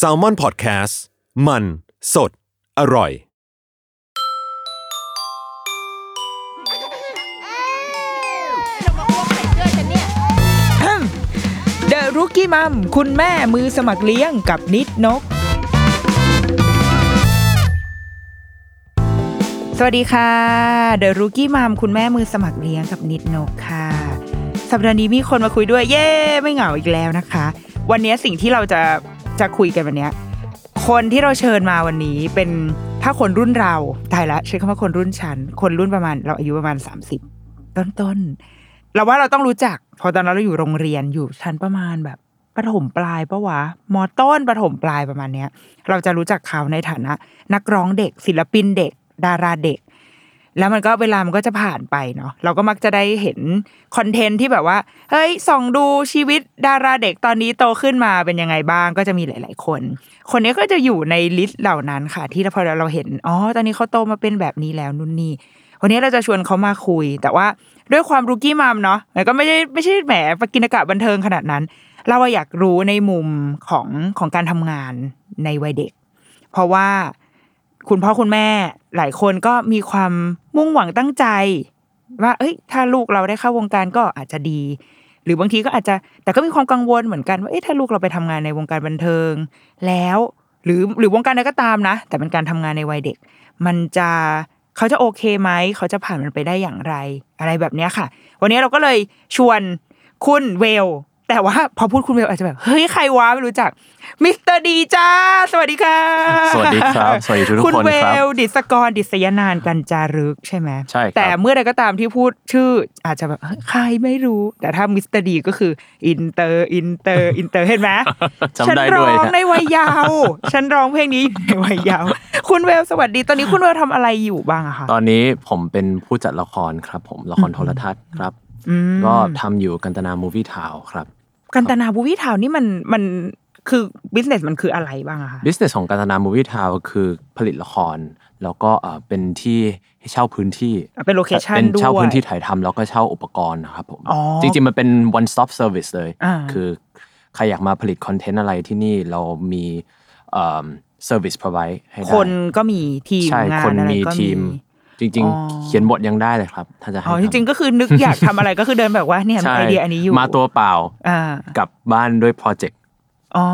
s a l ม o n PODCAST มัน สด อร่อยเดอะรุกี้มัมคุณแม่มือสมัครเลี้ยงกับนิดนก สวัสดีค่ะเดอะรุกี้มัมคุณแม่มือสมัครเลี้ยงกับนิดนกค่ะ สัปดาห์นี้มีคนมาคุยด้วย เย้ ไม่เหงาอีกแล้วนะคะ วันนี้สิ่งที่เราจะจะคุยกันวันนี้คนที่เราเชิญมาวันนี้เป็นถ้าคนรุ่นเราตายละใช้คำว่าคนรุ่นฉัน คนรุ่นประมาณ เราอายุประมาณสามสิบต้นๆเราว่าเราต้องรู้จัก พอตอนนั้นเราอยู่โรงเรียนอยู่ชั้นประมาณแบบประถมปลายปะวะมอต้นประถมปลายประมาณเนี้ย เราจะรู้จักเขาในฐานะ นักร้องเด็กศิลปินเด็ก ดาราเด็ก แล้วมันก็เวลามันก็จะผ่านไปเนาะเราก็มักจะได้เห็น content ที่แบบว่าเฮ้ยส่องดูชีวิตดาราเด็กตอนนี้โตขึ้นมาเป็นยังไงบ้างก็จะมีหลาย ๆ คน คนนี้ก็จะอยู่ใน list เหล่านั้นค่ะ ที่พอเราเห็นอ๋อตอนนี้เขาโตมาเป็นแบบนี้แล้วนู่นนี่วันนี้เราจะชวนเขามาคุย แต่ว่าด้วยความ Rookie Mom เนาะแต่ก็ไม่ได้ไม่ใช่แหมปกิณกะบันเทิงขนาดนั้น เราอะอยากรู้ในมุมของของการทำงานในวัยเด็ก เพราะว่าคุณพ่อคุณแม่ หลายคนก็มีความมุ่งหวังตั้งใจ ว่าเอ้ย ถ้าลูกเราได้เข้าวงการก็อาจจะดี หรือบางทีก็อาจจะแต่ก็มีความกังวลเหมือนกันว่าเอ๊ะถ้าลูกเราไปทำงานในวงการบันเทิง แล้ว หรือหรือวงการใดก็ตามนะ แต่เป็นการทำงานในวัยเด็ก มันจะเขาจะโอเคไหมเขาจะผ่านมันไปได้อย่างไร อะไรแบบเนี้ยค่ะ วันนี้เราก็เลยชวนคุณเวล แต่ว่าพอพูดคุณเวลอาจจะแบบ เฮ้ย ใครวะไม่รู้จัก มิสเตอร์ดีจ้า สวัสดีค่ะ สวัสดีครับ สวัสดีทุกๆคุณคนเวครับลดิษกร ดิษยนานกันจารึกใช่ไหมใช่ครับแต่เมื่อใดก็ตามที่พูดชื่ออาจจะแบบเฮ้ยใครไม่รู้ แต่ถ้ามิสเตอร์ดีก็คือ อินเตอร์ อินเตอร์ อินเตอร์เห็นไหมจำได้ฉันร้ด้วยองฮะในวัยเยาว ฉันร้องเพลงนี้ในวัยเยาว คุณเวลล์สวัสดี ตอนนี้คุณเวลล์ทำอะไรอยู่บ้างอะคะตอนนี้ผมเป็นผู้จัดละครครับ ผมละครโทรทัศน์ครับอืมก็ทำอยู่กันตนา Movie Town ครับ กันตนา Movie Town นี่มันมันคือ business มันคืออะไรบ้างอะคะ business ของกันตนา Movie Town คือผลิตละคร แล้วก็เอ่อเป็นที่ให้เช่าพื้นที่อะเป็น location เป็นเช่าด้วยพื้นที่ถ่ายทำแล้วก็เช่าอุปกรณ์นะครับผมอ๋อจริงๆ มันเป็น one stop service เลยอ่าคือใครอยากมาผลิตคอนเทนต์อะไรที่นี่เรามีเอ่อ service provide ให้ได้คนก็มีทีมใช่งาคนนอะไรมีก็ทีม จริงอ๋อๆเขียนบทยังได้เลยครับ ถ้าจะให้อ๋อจทำริงๆก็คือนึกอยากทำอะไรก็คือเดินแบบว่าเนี่ยมีใช่ไอเดียอันนี้อยู่มาตัวเปล่าอ่ากลับบ้านด้วยโปรเจกต์อ๋อ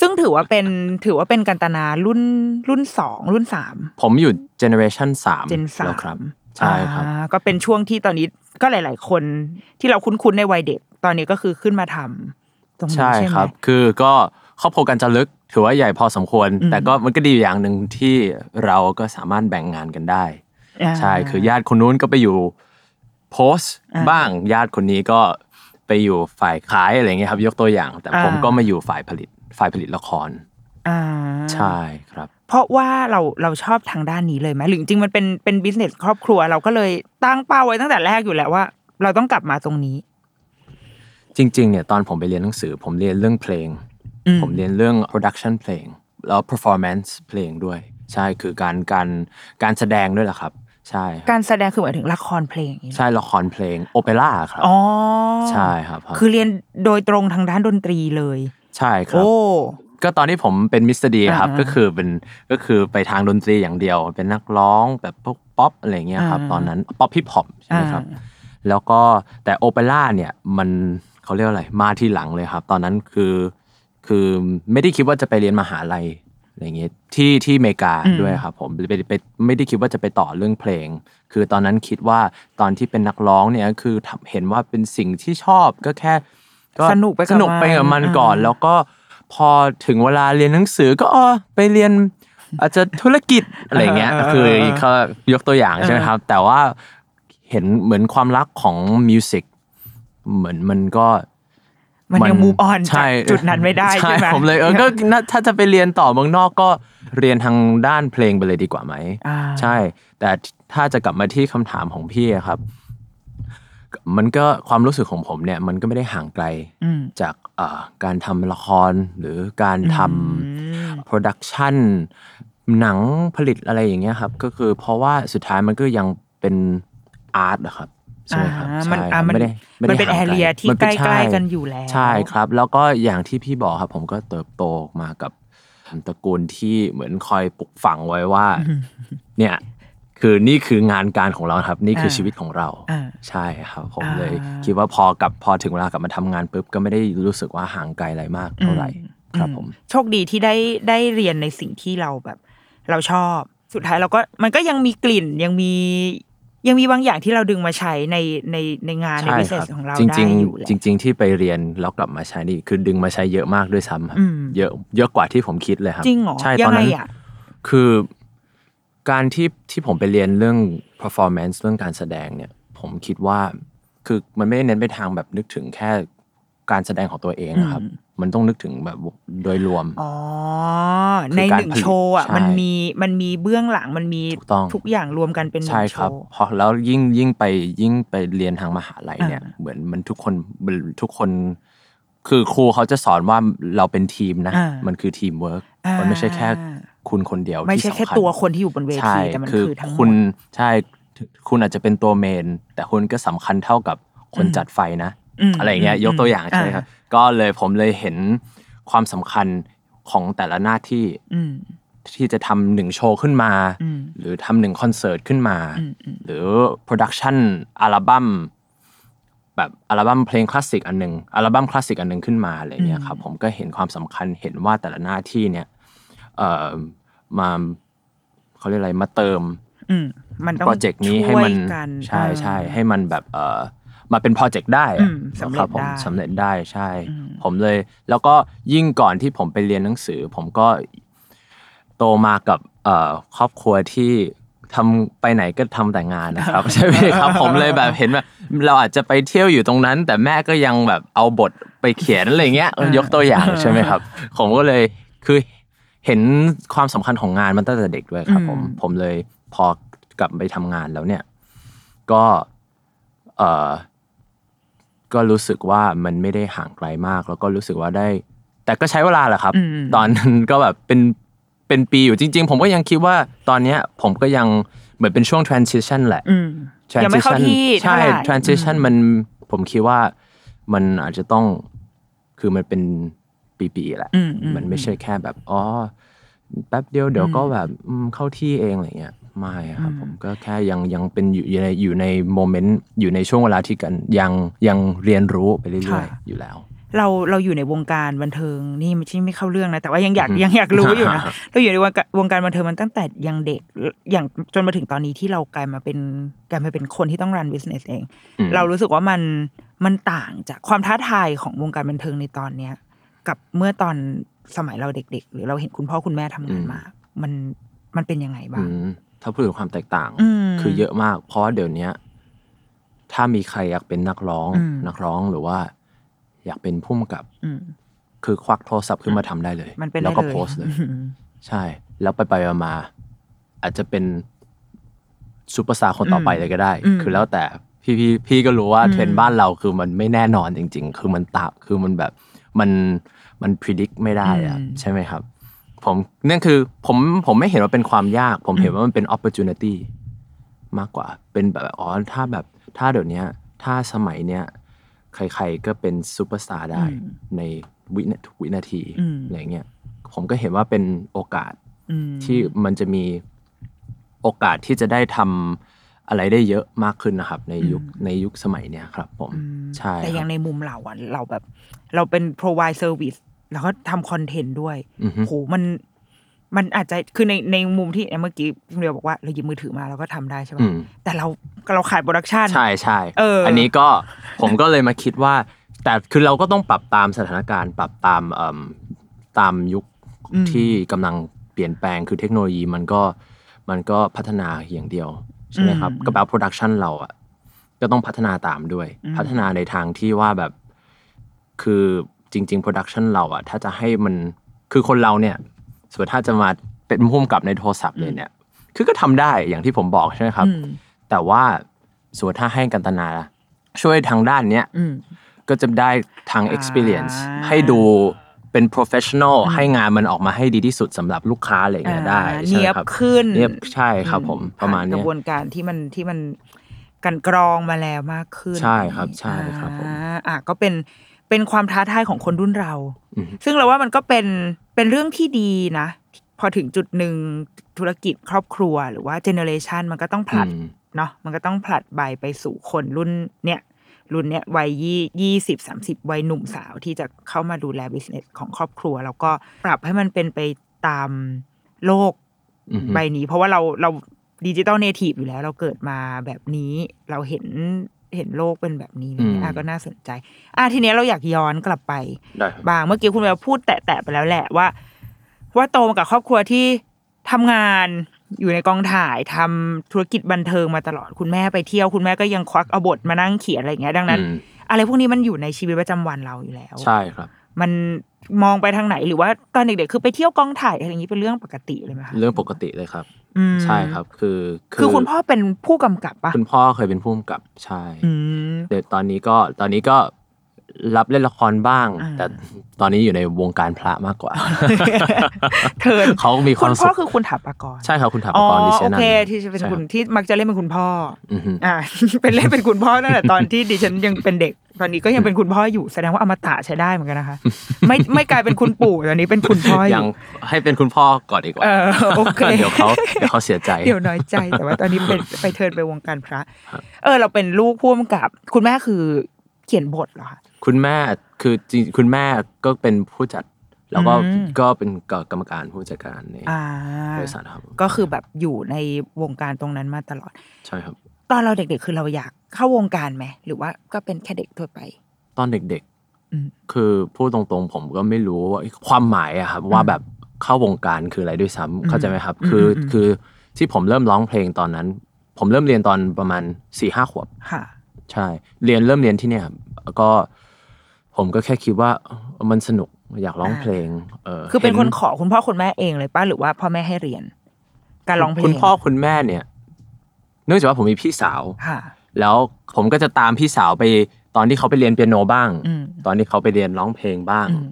ซึ่งถือว่าเป็นถือว่าเป็นกันตนารุ่นรุ่นสองรุ่นสามผมอยู่เจเนอเรชันสามเจนสาแล้วมครับใช่ครับอ่าก็เป็นช่วงที่ตอนนี้ก็หลาย ๆ คนที่เราคุ้นๆในวัยเด็ก ตอนนี้ก็คือขึ้นมาทำตรงนี้ใช่ใช่ไหคมรับ คือก็ครอบครัวกันจะลึกถือว่าใหญ่พอสมควรอืมแต่ก็มันก็ดีอยู่อย่างหนึ่งที่เราก็สามารถแบ่งงานกันได้า ใช่คือญาติคนนู้นก็ไปอยู่โพสต์อ่าบ้างญาติคนนี้ก็ไปอยู่ฝ่ายขายอะไรเงี้ยครับ ยกตัวอย่าง แต่ผมอ่าก็มาอยู่ฝ่ายผลิตฝ่ายผลิตละครอ่าใช่ครับ เพราะว่าเราเราชอบทางด้านนี้เลยไหมหรือจริงๆมันเป็นเป็นบิสเนสครอบครัวเราก็เลยตั้งเป้าไว้ตั้งแต่แรกอยู่แล้วว่า เราต้องกลับมาตรงนี้ จริง ๆ เนี่ยตอนผมไปเรียนหนังสือ ผมเรียนเรื่องเพลงอืมผมเรียนเรื่อง production เพลงแล้ว performance เพลงด้วย ใช่คือการการการแสดงด้วยแหละครับ ใช่ครับการแสดงคือหมายถึงละครเพลงอย่างนี้เหรอใช่ละครเพลงโอเปร่าครับอ๋อใช่ครับ คือเรียนโดยตรงทางด้านดนตรีเลย ใช่ครับโอ้ก็ตอนที่ผมเป็นมิสเตอร์ดีครับอ่าก็คือเป็นก็คือไปทางดนตรีอย่างเดียว เป็นนักร้องแบบพวกป๊อปอะไรเงี้ยครับอ่าตอนนั้นป๊อปฮิปฮอปใช่ไหมครับอ่าแล้วก็แต่โอเปร่าเนี่ยมันเขาเรียกว่าอะไรมาที่หลังเลยครับ ตอนนั้นคือคือไม่ได้คิดว่าจะไปเรียนมหาลัย อะไรเงี้ยที่ที่อเมริกาด้วยครับผมไปไปไม่ได้คิดว่าจะไปต่อเรื่องเพลง คือตอนนั้นคิดว่าตอนที่เป็นนักร้องเนี่ยคือทำเห็นว่าเป็นสิ่งที่ชอบก็แค่สนุกไปกับสนุกไปกับมันมันก่อนอ่าแล้วก็พอถึงเวลาเรียนหนังสือก็เออไปเรียนอาจจะธุรกิจอะไรเงี้ยคือเขายกตัวอย่างใช่ไหมครับ แต่ว่าเห็นเหมือนความรักของมิวสิกเหมือนมันก็ มันยัง move on ใช่จากจุดนั้นไม่ได้ใช่ไหมผมเลยเออก็น่าถ้าจะไปเรียนต่อเมืองนอกก็เรียนทางด้านเพลงไปเลยดีกว่าไหมอ่าใช่ แต่ถ้าจะกลับมาที่คำถามของพี่อะครับ มันก็ความรู้สึกของผมเนี่ย มันก็ไม่ได้ห่างไกลอืมจากเอ่อการทำละครหรือการทำ production หนังผลิตอะไรอย่างเงี้ยครับ ก็คือเพราะว่าสุดท้ายมันก็ยังเป็น art นะครับ ใช่ไหมครับอ่ามันใช่อ่าครับมันไม่ได้ไม่มันได้เป็นห่างไกล area ที่มันเป็นใกล้ๆช่กันอยู่แล้ว ใช่ครับ แล้วก็อย่างที่พี่บอกครับ ผมก็เติบโตมากับตระกูลที่เหมือนคอยปลูกฝังไว้ว่า เนี่ย คือนี่คืองานการของเราครับ นี่คืออ่าชีวิตของเรา อ่าใช่ครับ ผมอ่า เลยคิดว่าพอกลับพอถึงเวลากลับมาทำงานปุ๊บก็ไม่ได้รู้สึกว่าห่างไกลอะไรมากเท่าไหร่ครับผม โชคดีที่ได้ได้เรียนในสิ่งที่เราแบบ เราชอบ สุดท้ายเราก็มันก็ยังมีกลิ่นยังมี ยังมีบางอย่างที่เราดึงมาใช้ในในในงานในใช่บิสคเนรับสของเราจริงได้จริงอยู่แหละจริงๆที่ไปเรียนแล้วกลับมาใช้นี่คือดึงมาใช้เยอะมากด้วยซ้ำครับอืมเยอะเยอะกว่าที่ผมคิดเลยครับจริงเหรอใช่ยัตอนงไงนั้นอะคือการที่ที่ผมไปเรียนเรื่อง performance เรื่องการแสดงเนี่ย ผมคิดว่าคือมันไม่ได้เน้นไปทางแบบนึกถึงแค่ การแสดงของตัวเองนะครับ มันต้องนึกถึงแบบโดยรวม อ๋อคือในการหนึ่งผลิตโชว์อะใช่มันมีมันมีเบื้องหลังมันมีถูกต้องทุกอย่างรวมกันเป็นหนึ่ใช่งโชครับว์พอแล้วยิ่งยิ่งไปยิ่งไปเรียนทางมหาลัยเนี่ยอ่าเหมือนมันทุกคนมันทุกคน คือครูเขาจะสอนว่าเราเป็นทีมนะอ่ามัมันคือทีมเวิร์กอ่ามัมันไม่ใช่แค่คุณคนเดียวไม่ที่ใช่แค่สำญตัวคนที่อยู่บนเวใช่ทีแต่มันคือทั้งหมคุณดใช่คุณอาจจะเป็นตัว main แต่คุณก็สำคัญเท่ากับคนจัดไฟนะ อืมอะไรอย่างเงี้ยอืมยกตัวอย่างใช่ไหมครับ ก็เลยผมเลยเห็นความสำคัญของแต่ละหน้าที่อืมที่จะทำหนึ่งโชว์ขึ้นมาอืมหรือทำหนึ่งคอนเสิร์ตขึ้นมาอืมอืมหรือ production อัลบั้มแบบอัลบั้มเพลงคลาสสิกอันหนึ่งอัลบั้มคลาสสิกอันหนึ่งขึ้นมาอะไรเงี้ยครับผมก็เห็นความสำคัญเห็นว่าแต่ละหน้าที่เนี่ยเอ่อมาเขาเรียกอะไรมาเติมอืมมันต้องโปรเจกต์นี้ให้มันช่วยกันใช่ใช่อ่าให้มันแบบเออ มาเป็นโปรเจกต์ได้อือะมสำเร็จครับผมได้สำเร็จได้ใช่ ผมเลย แล้วก็ยิ่งก่อนที่ผมไปเรียนหนังสือ ผมก็โตมากับเอ่อครอบครัวที่ทำไปไหนก็ทำแต่งานนะครับ ใช่ไหมครับ ผมเลยแบบเห็นแบบเราอาจจะไปเที่ยวอยู่ตรงนั้น แต่แม่ก็ยังแบบเอาบทไปเขียนอะไรเงี้ยยกตัวอย่างใช่ไหมครับ ผมก็เลยคือเห็นความสำคัญของงานมันตั้งแต่เด็กด้วยครับ ผมผมเลยพอกลับไปทำงานแล้วเนี่ย ก็ เออ ก็รู้สึกว่ามันไม่ได้ห่างไกลมาก แล้วก็รู้สึกว่าได้ แต่ก็ใช้เวลาแหละครับอืมตอนนั้นก็แบบเป็นเป็นปีอยู่จริง ๆ ผมก็ยังคิดว่าตอนเนี้ยผมก็ยังเหมือนเป็นช่วง transition แหละอืมยังไม่เข้าที่ใช่เท่าไหร่ transition มันผมคิดว่ามันอาจจะต้องคือมันเป็นปีๆแหละอืมอืมมันไม่ใช่แค่แบบอ๋อแป๊บเดียวเดี๋ยวก็แบบอืมเข้าที่เองอะไรเงี้ย ไม่ครับผมก็แค่ยัง ยังเป็นอยู่ อยู่ใน อยู่ในโมเมนต์ อยู่ในช่วงเวลาที่กัน ยัง ยังเรียนรู้ไปเรื่อยค่ะๆอยู่แล้ว เรา เราอยู่ในวงการบันเทิง นี่ไม่ใช่ไม่เข้าเรื่องนะ แต่ว่ายังอยากยังอยากรู้อยู่นะ เราอยู่ในวงการวงการบันเทิงมันตั้งแต่ยังเด็ก อย่างจนมาถึงตอนนี้ที่เรากลายมาเป็น กลายมาเป็นคนที่ต้อง run business เอง อืม เรารู้สึกว่ามัน มันต่างจากความท้าทายของวงการบันเทิงในตอนเนี้ย กับเมื่อตอนสมัยเราเด็ก ๆ หรือเราเห็นคุณพ่อคุณแม่ทำงานมา มัน มันเป็นยังไงบ้างอืม ถ้าพูดถึงความแตกต่างอืมคือเยอะมาก เพราะว่าเดี๋ยวเนี้ยถ้ามีใครอยากเป็นนักร้องอืมนักร้องหรือว่า อยากเป็นผู้กำกับอืมคือควักโทรศัพท์ขึ้นมาทำได้เลยมันเป็นแล้วได้ก็เลยโพสต์เลยอืมใช่ แล้วไปไปๆมาๆอาจจะเป็นซูเปอร์สตาร์คนต่อไปเลยก็ได้อืมคือแล้วแต่พี่พี่พี่ก็รู้ว่าอืมเทรนด์บ้านเราคือมันไม่แน่นอนจริง ๆ คือมันตาคือมันแบบมันมัน predict ไม่ได้อะใช่ไหมครับ ผมนั่นคือผมผมไม่เห็นว่าเป็นความยาก ผมเห็นว่ามันเป็น opportunity มากกว่า เป็นแบบอ๋อถ้าแบบถ้าเดี๋ยวเนี้ยถ้าสมัยเนี้ยใครๆก็เป็นซูเปอร์สตาร์ได้ในวินาทุกวินาทีอืมอะไรเงี้ยผมก็เห็นว่าเป็นโอกาสอืมที่มันจะมีโอกาสที่จะได้ทำอะไรได้เยอะมากขึ้นนะครับ ในยุคในยุคสมัยเนี้ยครับ ผมใช่แต่คยัรับงในมุมเราอะเราแบบ เราเป็น provide service แล้วก็ทำคอนเทนต์ด้วยอือฮึโหมันมันอาจจะคือในในมุมที่เมื่อกี้คุณเดียวบอกว่าเราหยิบมือถือมาเราก็ทำได้ใช่อืป่ะมแต่เราเราขายโปรดักชันใช่ใช่เอออันนี้ก็ผมก็เลยมาคิดว่า แต่คือเราก็ต้องปรับตามสถานการณ์ ปรับตามเอิ่มตามยุคที่กำลังเปลี่ยนแปลงคือเทคโนโลยีมันก็มันก็พัฒนาอย่างเดียวใช่ไหมครับก็แบบ production เราอะก็ต้องพัฒนาตามด้วย พัฒนาในทางที่ว่าแบบคือ จริงๆ production เราอะถ้าจะให้มันคือคนเราเนี่ยสมมติถ้าจะมาเป็นผู้กำกับในโทรศัพท์เลยเนี่ย คือก็ทำได้อย่างที่ผมบอกใช่ไหมครับ แต่ว่าสมมติถ้าให้กันตนาช่วยทางด้านเนี้ยอืมก็จะได้ทาง experience อ่าให้ดูเป็น professional ให้งานมันออกมาให้ดีที่สุดสำหรับลูกค้าอะไรอย่างเงี้ยได้อ่าใช่ไหมเนียบครับขึ้นเนียบใช่ครับผมประมาณผ่นกเนี้ระยบวนการที่มันที่มันกันกรองมาแล้วมากขึ้น ใช่ครับใช่ครับผมอ่าอะก็เป็น เป็นความท้าทายของคนรุ่นเราอืมซึ่งเราว่ามันก็เป็นเป็นเรื่องที่ดีนะ พอถึงจุดหนึ่งธุรกิจครอบครัวหรือว่า generation มันก็ต้องผลัดอืมเนาะมันก็ต้องผลัดใบไปสู่คนรุ่นเนี่ยรุ่นเนี้ยวัยยี่ยี่สิบสามสิบวัยหนุ่มสาวที่จะเข้ามาดูแล business ของครอบครัว แล้วก็ปรับให้มันเป็นไปตามโลกอือฮึใบนี้ เพราะว่าเราเรา digital native อยู่แล้ว เราเกิดมาแบบนี้เราเห็น เห็นโลกเป็นแบบนี้อะไรเงี้ยอะก็น่าสนใจ อะทีเนี้ยเราอยากย้อนกลับไปได้ครับบางเมื่อกี้คุณแววพูดแตะๆไปแล้วแหละว่า ว่าโตมากับครอบครัวที่ทำงานอยู่ในกองถ่ายทำธุรกิจบันเทิงมาตลอดคุณแม่ไปเที่ยวคุณแม่ก็ยังควักเอาบทมานั่งเขียนอะไรอย่างเงี้ยดังนั้นอืมอะไรพวกนี้มันอยู่ในชีวิตประจำวันเราอยู่แล้ว ใช่ครับ มัน มองไปทางไหนหรือว่าตอนเด็กๆคือไปเที่ยวกองถ่ายอะไรอย่างนี้เป็นเรื่องปกติเลยไหมคะเรื่องปกติเลยครับอืมใช่ครับ คือคือคุณพ่อเป็นผู้กำกับปะคุณพ่อเคยเป็นผู้กำกับใช่อืมเดี๋ยวตอนนี้ก็ตอนนี้ก็ รับเล่นละครบ้างอ่าแต่ตอนนี้อยู่ในวงการพระมากกว่าเทิร์นเขามีคคุวามณสุพ่อขคือคุณถาปากรใช่ครับคุณถาปอ๋อกรดิเชโอนันเคที่จะเป็นใช่คุณรับที่มักจะเล่นเป็นคุณพ่ออือฮึอ่าเป็นเล่นเป็นคุณพ่อตั้งแต่ตอนที่ดิฉันยังเป็นเด็ก ตอนนี้ก็ยังเป็นคุณพ่ออยู่แสดงว่าอมตะใช้ได้เหมือนกันนะคะ ไม่ไม่กลายเป็นคุณปู่ตอนนี้เป็นคุณพ่ออยัยู่งให้เป็นคุณพ่อก่อนดีกว่าเออโอเคเดี๋ยวเขาเดี๋ยวเขาเสียใจเดี๋ยวน้อยใจแต่ว่าตอนนี้เป็นไปเทิร์นไปวงการพระ เออ เราเป็นลูกพ่วงกับ คุณแม่คือเขียนบทเหรอคะ คุณแม่คือจริงคุณแม่ก็เป็นผู้จัด แล้วก็อืมก็เป็นกรรมการผู้จัดการในอ่าบริษัทครับก็คือแบบอยู่ในวงการตรงนั้นมาตลอด ใช่ครับ ตอนเราเด็กๆคือเราอยากเข้าวงการไหมหรือว่าก็เป็นแค่เด็กทั่วไป ตอนเด็กอืมๆคือพูดตรงๆ ผมก็ไม่รู้ว่าความหมายอะครับว่าแบบเข้าวงการคืออะไรด้วยซ้ำเข้าใจไหมครับ คืออมคือที่ผมเริ่มร้องเพลงตอนนั้น ผมเริ่มเรียนตอนประมาณสี่ห้าขวบค่ะ ใช่ เรียนเริ่มเรียนที่เนี่ยครับแล้วก็ ผมก็แค่คิดว่าเออมันสนุกอยากร้องเพลง เออคือเป็นห็คนขอคุณพ่อคุณแม่เองเลยป้าหรือว่าพ่อแม่ให้เรียน การร้องเพลงคุณพ่อคุณแม่เนี่ย เนื่องจากว่าผมมีพี่สาวค่ะแล้วผมก็จะตามพี่สาวไปตอนที่เขาไปเรียนเปียโนบ้างอืมตอนที่เขาไปเรียนร้องเพลงบ้างอืม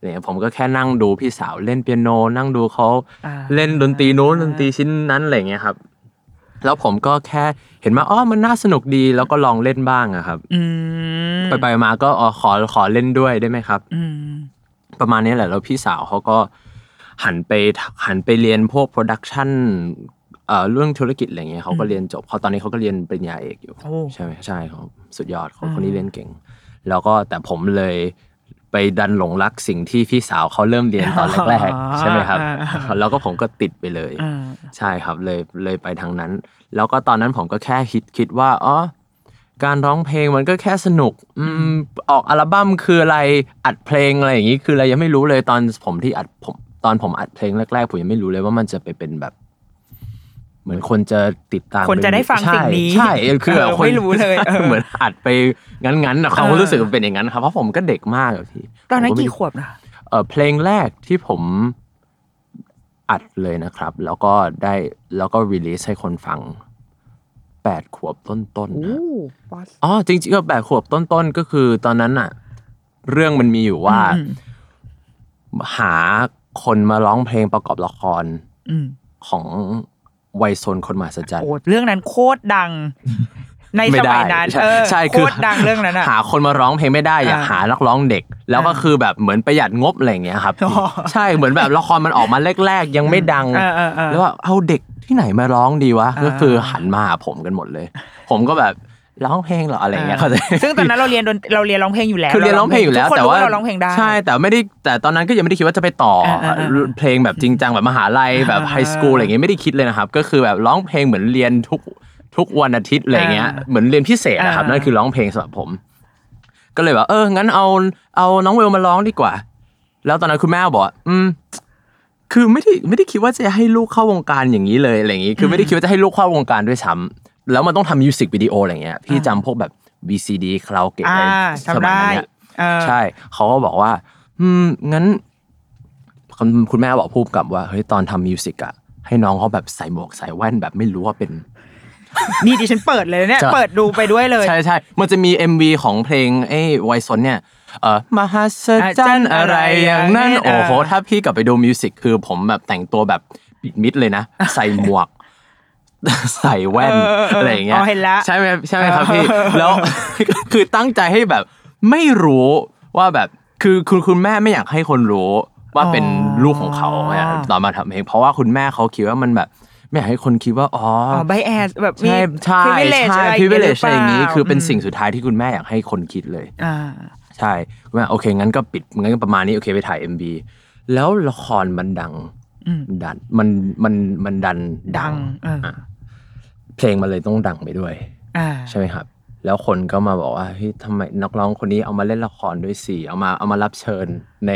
เนี่ยผมก็แค่นั่งดูพี่สาวเล่นเปียโน นั่งดูเขาอ่าเล่นดนตรีนู้นดนตรีชิ้นนั้นอะไรอย่างเงี้ยครับ แล้วผมก็แค่เห็นว่าอ๋อมันน่าสนุกดีแล้วก็ลองเล่นบ้างอะครับอืมไปไปๆมาก็อ๋อขอขอเล่นด้วยได้ไหมครับอืมประมาณนี้แหละแล้วพี่สาวเขาก็หันไปหันไปเรียนพวก production เอ่อเรื่องธุรกิจอะไรเงี้ยเขาก็เรียนจบเขาตอนนี้เขาก็เรียนปริญญาเอกอยู่โอ้ใช่ไหมใช่เขาสุดยอดเขาอืมคนนี้เรียนเก่ง แล้วก็แต่ผมเลย ไปดันหลงรักสิ่งที่พี่สาวเขาเริ่มเรียนตอนแรกๆใช่ไหมครับ แล้วก็ผมก็ติดไปเลยอ่าใช่ครับเลยเลยไปทางนั้น แล้วก็ตอนนั้นผมก็แค่คิดคิดว่าอ๋อการร้องเพลงมันก็แค่สนุกอืมออกอัลบั้มคืออะไรอัดเพลงอะไรอย่างนี้คืออะไรยังไม่รู้เลยตอนผมที่อัดผมตอนผมอัดเพลงแรกๆผมยังไม่รู้เลยว่ามันจะไปเป็นแบบ เหมือนคนจะติดตามคนจะได้ฟังใช่สิ่งนี้ใช่คือแบบเออคนไม่รู้เลยเออเหมือนอัดไปงั้นๆนะความเออรู้สึกมันเป็นอย่างนั้นครับเพราะผมก็เด็กมากอะพี่ตอนนั้นผมไม่กี่ขวบนะเออเพลงแรกที่ผมอัดเลยนะครับ แล้วก็ได้แล้วก็รีลีสให้คนฟังแปดขวบต้นๆโอ้นะบอสอ๋อจริงๆก็แปดขวบต้นๆก็คือตอนนั้นอะเรื่องมันมีอยู่ว่าอืมหาคนมาร้องเพลงประกอบละครอืมของ วัยซนคนมหัศจรรย์โอ้เรื่องนั้นโคตรดัง ในไม่สได้มัยนั้นใช่เออใช่โคคือตรดังเรื่องนั้นอะหาคนมาร้องเพลงไม่ได้อยากอ่าหานักร้องเด็ก แล้วก็อ่าคือแบบเหมือนประหยัดงบอะไรอย่างเงี้ยครับอ๋อใช่เหมือนแบบละครมันออกมาแรก ๆ ยังไม่ดังเออเออเออแล้วว่าเอาเด็กที่ไหนมาร้องดีวะอ่าก็คือหันมาหาผมกันหมดเลย ผมก็แบบ ร้องเพลงเหรออะไรอย่างเงี้ยเขาใจซึ่งตอนนั้นเราเรียนดนเราเรียนร้องเพลงอยู่แล้วคือเรียนร้องเพลงอยู่แล้วทุกคนแต่รู้ว่าเราร้องเพลงได้ใช่แต่ไม่ได้แต่ตอนนั้นก็ยังไม่ได้คิดว่าจะไปต่ออาอ่าอ่าเพลงแบบจริงจังแบบมหาลัยแบบไฮสคูลอะไรอย่างเงี้ยไม่ได้คิดเลยนะครับ ก็คือแบบร้องเพลงเหมือนเรียนทุกทุกวันอาทิตย์อะไรอย่างเงี้ยอ่าเหมือนเรียนพิเศษนะครับอ่านั่นั่นคือร้องเพลงสำหรับผม ก็เลยแบบเอองั้นเอาเอาน้องเวลมาร้องดีกว่า แล้วตอนนั้นคุณแม่บอกว่าอืมคือไม่ได้ไม่ได้คิดว่าจะให้ลูกเข้าวงการอย่างนี้เลยอะไรอย่างนี้ คือไม่ได้คิดว่าจะให้ลูกเข้าวงการด้วยซ้ำ แล้วมันต้องทำมิวสิกวิดีโออะไรเงี้ยพี่จำพวกแบบ VCD คาราโอเกะอ่าอะไรสจำมัยได้นั้นเนี่ยเออ ใช่เขาก็บอกว่า อืมงั้นคุณคุณแม่บอกพูดกับว่าเฮ้ยตอนทำมิวสิกอะให้น้องเขาแบบใส่หมวกใส่แว่นแบบไม่รู้ว่าเป็น นี่ดิฉันเปิดเลยเนี่ย จะ เปิดดูไปด้วยเลย ใช่ใช่ มันจะมี MV ของเพลงไอ้ไวซนเนี่ยเอ่อมหัศจรรย์อะไรอย่างนั้นเออโอ้โห ถ้าพี่กลับไปดูมิวสิกคือผมแบบแต่งตัวแบบปิดมิดเลยนะ ใส่หมวก ใส่แว่นเออเออเอออะไรอย่างเงี้ยอ๋อเห็นละใช่ไหมใช่ไหมครับพี่เออแล้วคือตั้งใจให้แบบไม่รู้ว่าแบบคือคุณคุณแม่ไม่อยากให้คนรู้ว่าเป็นลูกของเขาเนี่ยตอนมาทำเพลงเพราะว่าคุณแม่เขาคิดว่ามันแบบไม่อยากให้คนคิดว่าอ๋ออ๋ออไบแอสแบบมีใช่ใช่ privilege ใช่อะไร privilege อะไรอย่างนี้หรืปล่คือเป็นสิ่งสุดท้ายที่คุณแม่อยากให้คนคิดเลยอ่าใช่คุณแม่โอเคงั้นก็ปิดงั้นก็ประมาณนี้โอเคไปถ่าย MV แล้วละครมันดังอืมดันมันมันมันดันดังเอออะ เพลงมันเลยต้องดังไปด้วยอ่าใช่ไหมครับ แล้วคนก็มาบอกว่าเฮ้ยทำไมนักร้องคนนี้เอามาเล่นละครด้วยสิเอามาเอามารับเชิญใน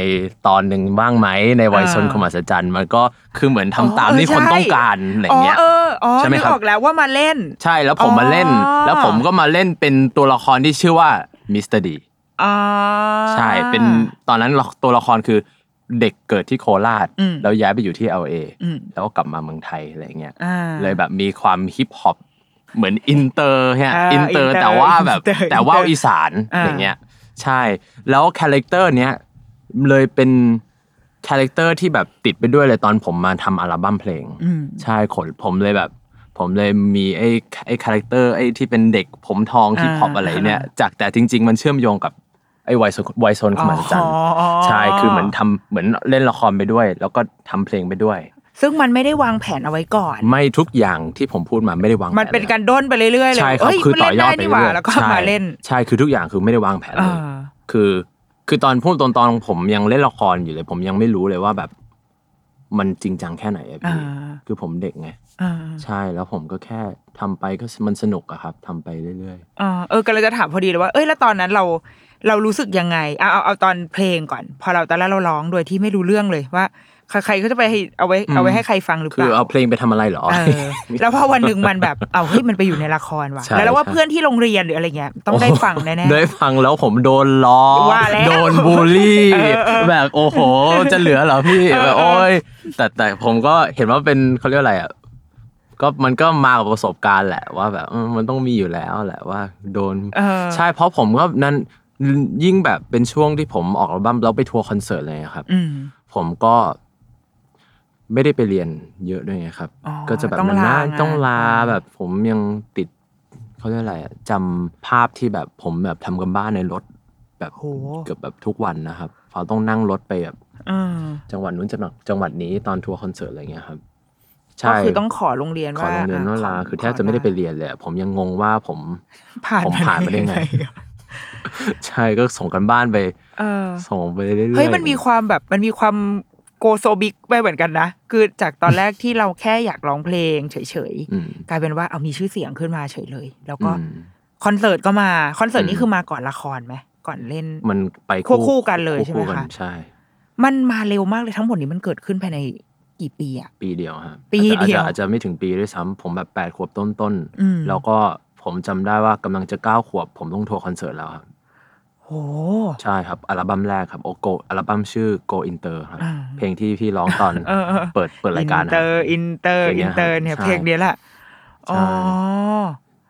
ตอนหนึ่งบ้างไหมในวัยซนอ่าขมหัศจรรย์มันก็คือเหมือนทำตามอ๋อเออที่คนใช่ต้องการอะไรเงี้ยอ๋อเอออ๋อใช่ไหมนึกครับออกแล้วว่ามาเล่น ใช่แล้วผมมาเล่นอ๋อแล้วผมก็มาเล่นเป็นตัวละครที่ชื่อว่ามิสเตอร์ดีอ่าใช่เป็นตอนนั้นตัวละครคือ เด็กเกิดที่โคราชอืมแล้วย้ายไปอยู่ที่ LA อืมแล้วก็กลับมาเมืองไทยอะไรเงี้ยอ่าเลยแบบมีความฮิปฮอปเหมือนอินเตอร์ฮะอ่าอินเตอร์ inter แต่ว่าแบบ inter แต่ว่า inter อีสานอ่าอย่างเงี้ยใช่ แล้วคาแรคเตอร์เนี้ยเลยเป็นคาแรคเตอร์ที่แบบติดไปด้วยเลยตอนผมมาทำอัลบั้มเพลงอืมใช่ขนผมเลยแบบ ผมเลยมีไอ้ไอ้คาแรคเตอร์ไอ้ที่เป็นเด็กผมทองฮิปฮอปอ่าอะไรเนี่ยจากแต่จริง ๆ มันเชื่อมโยงกับ ไอ้ไวโซไวโซนขมันจันทร์อ๋อใช่คือเหมือนทำเหมือนเล่นละครไปด้วย แล้วก็ทำเพลงไปด้วย ซึ่งมันไม่ได้วางแผนเอาไว้ก่อน ไม่ทุกอย่างที่ผมพูดมาไม่ได้วางแผนมันเป็นลยการด้นไปเรื่อยๆเลยใช่ครับเยคือต่มันอยอดเล่นไปนี่หว่าเรื่อยๆแล้วก็ใช่มาเล่น ใช่คือทุกอย่างคือไม่ได้วางแผนเลยอ่าคือคือตอนพูดตอนตอนผมยังเล่นละครอยู่เลย ผมยังไม่รู้เลยว่าแบบ มันจริงจังแค่ไหนอะพี่อ่าคือผมเด็กไง อ่าใช่ แล้วผมก็แค่ทำไปก็มันสนุกอะครับ ทำไปเรื่อยอ่าเออก็เลยจะถามพอดีเลยว่า เอ้ยแล้วตอนนั้นเรา เรารู้สึกยังไง เอา เอา เอาตอนเพลงก่อน พอเรา ตอนแรกเราร้องโดยที่ไม่รู้เรื่องเลยว่า ใคร ใครก็จะไปให้ เอาไว้เอาไว้ให้ใครฟังหรือๆเปคือล่า เอาเพลงไปทำอะไรเหรอ เออ แล้วพอวันหนึ่งมันแบบ เอาเฮ้ย มันไปอยู่ในละครว่ะ ใช่แล้วเราว่าใช่ เพื่อนที่โรงเรียนหรืออะไรเงี้ย ต้องได้ฟังแน่ๆได้ฟังแล้วผมโดนล้อ ว่าแล้วโดนบูลลี่ เออเออแบบโอ้โห จะเหลือเหรอพี่แบบโอ้ยแต่แต่ผมก็เห็นว่าเป็นเขาเรียกอะไรอะ ก็มันก็มากับประสบการณ์แหละว่าแบบเออมันต้องมีอยู่แล้วแหละว่า โดนเออใช่เพราะผมก็นั้นยิ่งแบบเป็นช่วงที่ผมออกอัลบั้มแล้วไปทัวร์คอนเสิร์ตเลยครับอืมผมก็ไม่ได้ไปเรียนเยอะด้วยไงครับอ๋อก็จะแบบต้องมันน่าลางานต้องลาแบบผมยังติดเขาเรียกอะไรอะจำภาพที่แบบผมแบบทำกันบ้านในรถ แบบโหเกือบแบบทุกวันนะครับเราต้องนั่งรถไปแบบเออจังหวัดนู้นจังหวัดจังหวัดนี้ตอนทัวร์คอนเสิร์ตอะไรเงี้ยครับก็ ใช่คือต้องขอโรงเรียนขอว่าโรงเรียนว่าลาขคือแทบจะไม่ได้ไปเรียนเลยอะผมยังงงว่าผม ผ่านผมผ่านมาได้ไง ใช่ก็ส่งการบ้านไป เออ ส่งไปเรื่อยๆ เฮ้ยมันมีความแบบมันมีความ go so big ไปเหมือนกันนะ คือจากตอนแรกที่เราแค่อยากร้องเพลงเฉยอืม ๆ กลายเป็นว่าเอามีชื่อเสียงขึ้นมาเฉยเลย แล้วก็อืม คอนเสิร์ตก็มา คอนเสิร์ตอืนี่มคือมาก่อนละครไหมก่อนเล่น มันไปควบคู่กันเลยใช่ไหมวบกันคะใช่ มันมาเร็วมากเลยทั้งหมดนี้มันเกิดขึ้นภายใน กี่ปีอะปีเดียวครับปีเดียวอาจจะอาจจะไม่ถึงปีด้วยซ้ำผมแบบแปดขวบต้นต้นๆอืมแล้วก็ผมจำได้ว่ากำลังจะเก้าขวบ ผมต้องทัวร์คอนเสิร์ตแล้วครับโหใช่ครับอัลบั้มแรกครับโอโกอัลบั้มชื่อ Go Inter ครับอ่าเพลงที่พี่ร้องตอนเออเออเปิดเปิดรายการ inter inter เพลงเนี้ยเตอร์เนี่ยใช่เพลงเนี้ยแหละอ๋อ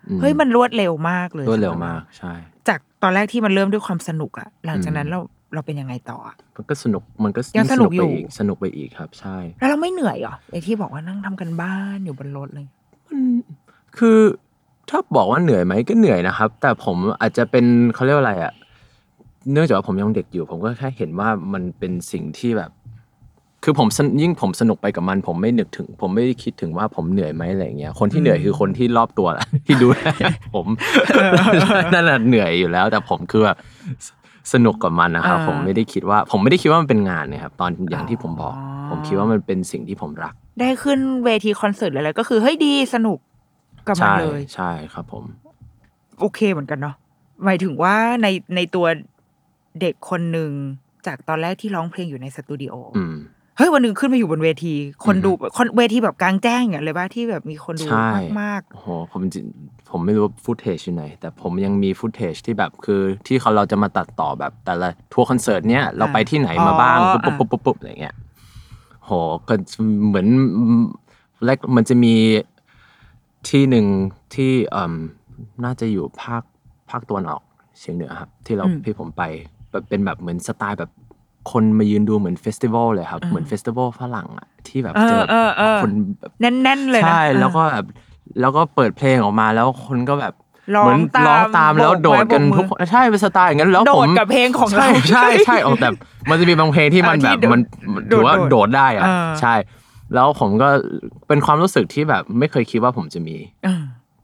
อืเฮ้ยมันรวดเร็วมากเลยรวดเร็วสำหบมากใช่ จากตอนแรกที่มันเริ่มด้วยความสนุกอะหลังจากนั้นอืมเรา เราเป็นยังไงต่ออะ มันก็สนุกมันก็ยังสนุกไปอยู่อีกสนุกไปอีกครับ ใช่ แล้วเราไม่เหนื่อยเหรอไอ้ที่บอกว่านั่งทำกันบ้านอยู่บนรถเลย คือถ้าบอกว่าเหนื่อยไหมก็เหนื่อยนะครับ แต่ผมอาจจะเป็นเขาเรียกว่าอะไรอะเนื่องจากว่าผมยังเด็กอยู่ ผมก็แค่เห็นว่ามันเป็นสิ่งที่แบบ คือผมสนยิ่งผมสนุกไปกับมัน ผมไม่นึกถึง ผมไม่ได้คิดถึงว่าผมเหนื่อยไหมอะไรเงี้ยคนที่เหนื่อยคือคนที่รอบตัวแหละที่ดูแลผม นั่นแหละเหนื่อยอยู่แล้ว แต่ผมคือแบบ สนุกกับมันนะครับอ่าผมไม่ได้คิดว่า ผมไม่ได้คิดว่ามันเป็นงานนะครับตอนอย่างที่ผมบอกอ๋อผมคิดว่ามันเป็นสิ่งที่ผมรัก ได้ขึ้นเวทีคอนเสิร์ตอะไรก็คือเฮ้ยดีสนุกกับมันใช่เลยใช่ครับผม โอเคเหมือนกันเนาะหมายถึงว่าในในตัวเด็กคนหนึ่งจากตอนแรกที่ร้องเพลงอยู่ในสตูดิโอออืม เฮ้ยวันหนึ่งขึ้นมาอยู่บนเวที คนอือฮึดูคนเวทีแบบกลางแจ้งอย่างเลยว่าที่แบบมีคนดูใช่มากโอ้โหผมจริงผผมไม่รู้ว่า footage อยู่ไหน แต่ผมยังมี footage ที่แบบคือที่เขาเราจะมาตัดต่อแบบแต่ละทัวร์คอนเสิร์ตเนี้ยเราไปที่ไหนมาบ้างอ๋อปุ๊บปุ๊บปุ๊บปุ๊บอะไรเงี้ยโหก็เหมือนแรกมันจะมีที่หนึ่งที่เอ่มน่าจะอยู่ภาคภาคตะวันออกเฉียงเหนือครับ ที่เราที่ผมไปแบบเป็นแบบเหมือนสไตล์แบบ คนมายืนดูเหมือน festival เลยครับ เหมือน festival ฝรั่งอะที่แบบเออเจอเออเออคนแบบแน่นๆเลยนะใช่เออแล้วก็แบบแล้วก็เปิดเพลงออกมาแล้วคนก็แบบร้องเหมือนตามร้องตามแล้วโบกไม้โดดกันโบกมือทุกคนใช่เป็นสไตล์อย่างนั้นแล้วโดผดมกับเพลงของใช่เราใช่ใช่ออกแต่มันจะมีบางเพลงที่มันอ่าแบบที่โดดมันถือว่าโดดโดดได้อะเออใช่ แล้วผมก็เป็นความรู้สึกที่แบบไม่เคยคิดว่าผมจะมีเออ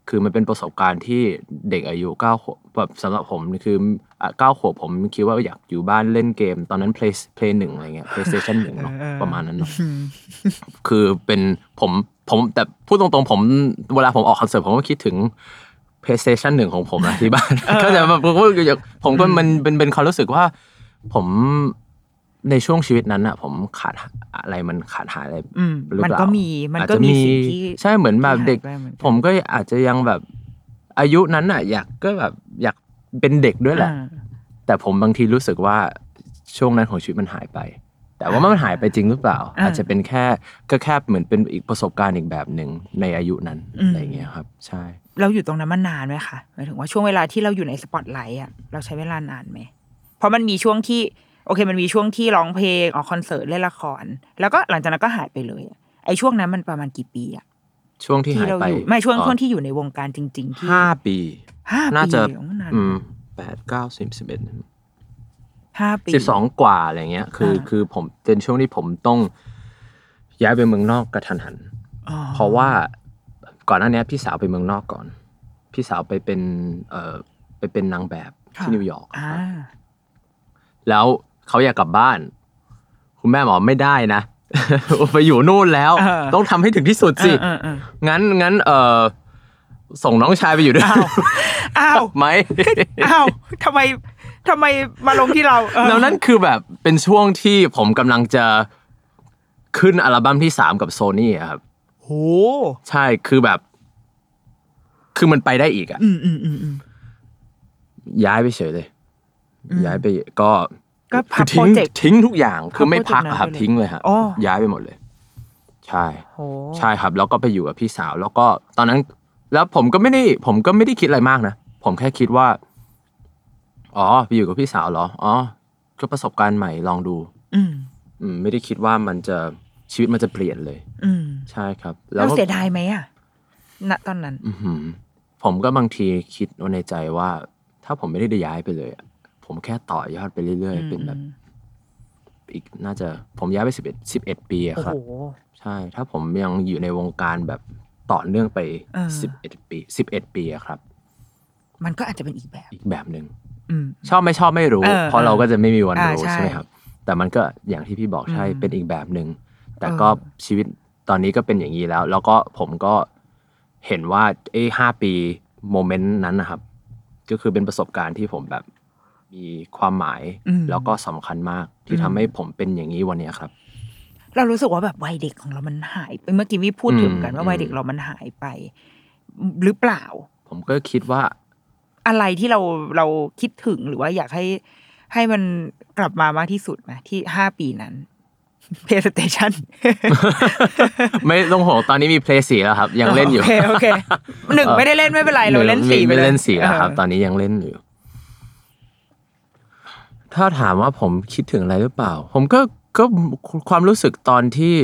คือมันเป็นประสบการณ์ที่เด็กอายุเก้าขวบ แบบสำหรับผมนี่คืออะเก้าขวบผมคิดว่าอยากอยู่บ้านเล่นเกม ตอนนั้น play play หนึ่งอะไรเงี้ย playstation หนึ่งเนาะประมาณนั้นเนาะคือเป็นผมผมแต่พูดตรงๆ ผมเวลาผมออกคอนเสิร์ตผมก็คิดถึง PlayStation หนึ่งของผมนะที่บ้านก็จะแบบผมก็อยากผมก็มันเป็นเป็นความรู้สึกว่า ผมในช่วงชีวิตนั้นอะผมขาดอะไรมันขาดหายอะไรอืมหรือมันเปล่าก็มีมันอาจก็จะมีสิ่งที่ใช่เหมือนแบบเด็กที่หายไปเหมือนกันผมก็อาจจะยังแบบ อายุนั้นอะ อยากก็แบบอยากเป็นเด็กด้วยแหละอ่าแต่ผมบางทีรู้สึกว่าช่วงนั้นของชีวิตมันหายไป แต่ว่ามันหายไปจริงหรือเปล่าอ่าอาจจะเป็นแค่ก็แค่เหมือนเป็นอีกประสบการณ์อีกแบบหนึ่งในอายุนั้นอืมอะไรอย่างเงี้ยครับ ใช่ เราอยู่ตรงนั้นมานานไหมคะหมายถึงว่าช่วงเวลาที่เราอยู่ในสปอตไลท์อะเราใช้เวลานานไหมเพราะมันมีช่วงที่โอเค มันมีช่วงที่ร้องเพลงออกคอนเสิร์ตเล่นละคร แล้วก็หลังจากนั้นก็หายไปเลยอะไอ้ช่วงนั้นมันประมาณกี่ปีอะ ช่วงที่ที่หายเราไปอยู่ไม่ช่วงอ๋อช่วงที่อยู่ในวงการจริงๆที่ห้าปีห้าปีน่าจะเลยเหรอนานอืมแปดเก้าสิบสิบเอ็ดห้าปีสิบสองกว่าอะไรเงี้ย คืออ่าคือผมเป็นช่วงที่ผมต้องย้ายไปเมืองนอกกระทันหันอ๋อเพราะว่าก่อนหน้านี้พี่สาวไปเมืองนอกก่อน พี่สาวไปเป็น เอ่อไปเป็นนางแบบที่นิวยอร์กอ่าแล้วเขาอยากกลับบ้าน คุณแม่บอกไม่ได้นะ ไปอยู่นู่นแล้วเออต้องทำให้ถึงที่สุดสิเออเอองั้นงั้น เออส่งน้องชายไปอยู่ด้วย อ้าวอ้าวไหมอ้าวทำไมทำไมมาลงที่เราเออแล้วนั่นคือแบบเป็นช่วงที่ผมกำลังจะขึ้นอัลบั้มที่สามกับโซนี่ครับโหใช่คือแบบ คือมันไปได้อีกอะอืมอืมอืมอืมย้ายไปเฉยเลย ย้ายไปก็ ก็พับคือทิ้งโปรเจกต์ ทิ้งทุกอย่างคือไม่พักอะครับพับโปรเจกต์นั้นไปเลยทิ้งเลยครับอ๋อ ย้ายไปหมดเลย ใช่ โห ใช่ครับ แล้วก็ไปอยู่กับพี่สาว แล้วก็ตอนนั้น แล้วผมก็ไม่ได้ ผมก็ไม่ได้คิดอะไรมากนะ ผมแค่คิดว่า อ๋อไปอยู่กับพี่สาวเหรอ อ๋อก็ประสบการณ์ใหม่ลองดู อืม อืม ไม่ได้คิดว่ามันจะชีวิตมันจะเปลี่ยนเลย อืมใช่ครับเราก็เสียดายไหมอะ ณ ตอนนั้น อื้อหือผมก็บางทีคิดในใจว่า ถ้าผมไม่ได้ย้ายไปเลยอะ ผมแค่ต่อยอดไปเรื่อยๆ เป็นแบบ อีกน่าจะผมย้ายไปสิบเอ็ดสิบเอ็ดปีอะโอ้ครับโหใช่ ถ้าผมยังอยู่ในวงการแบบต่อเนื่องไปเออสิบเอ็ดปีสิบเอ็ดปีอะครับ มันก็อาจจะเป็นอีกแบบอีกแบบหนึ่งอืมชอบไม่ชอบไม่รู้เออเพราะเราก็จะไม่มีวันอ่ารู้ใช่ใช่ไหมครับ แต่มันก็อย่างที่พี่บอกใช่อืมเป็นอีกแบบหนึ่งแต่เออก็ชีวิตตอนนี้ก็เป็นอย่างนี้แล้ว แล้วก็ผมก็เห็นว่าไอ้ห้าปีโมเมนต์นั้นนะครับ ก็คือเป็นประสบการณ์ที่ผมแบบ มีความหมายอืมแล้วก็สำคัญมากที่อืมทำให้ผมเป็นอย่างนี้วันเนี้ยครับ เรารู้สึกว่าแบบวัยเด็กของเรามันหายไปเมื่อกี้วิพูดถึงกันว่าอืมวัยเด็กเรามันหายไป หรือเปล่า ผมก็คิดว่า อะไรที่เราเราคิดถึงหรือว่าอยากให้ให้มันกลับมามากที่สุดไหมที่ห้าปีนั้น PlayStation ไม่ต้องห่วงตอนนี้มีเพลย์สีแล้วครับ ยังเล่นอยู่โอเคโอเคหนึ่งไม่ได้เล่นไม่เป็นไรเราเล่นไม่สี่ไปไม่ยเล่นสีแล้วครับเออตอนนี้ยังเล่นอยู่ ถ้าถามว่าผมคิดถึงอะไรหรือเปล่า ผมก็ก็ความรู้สึกตอนที่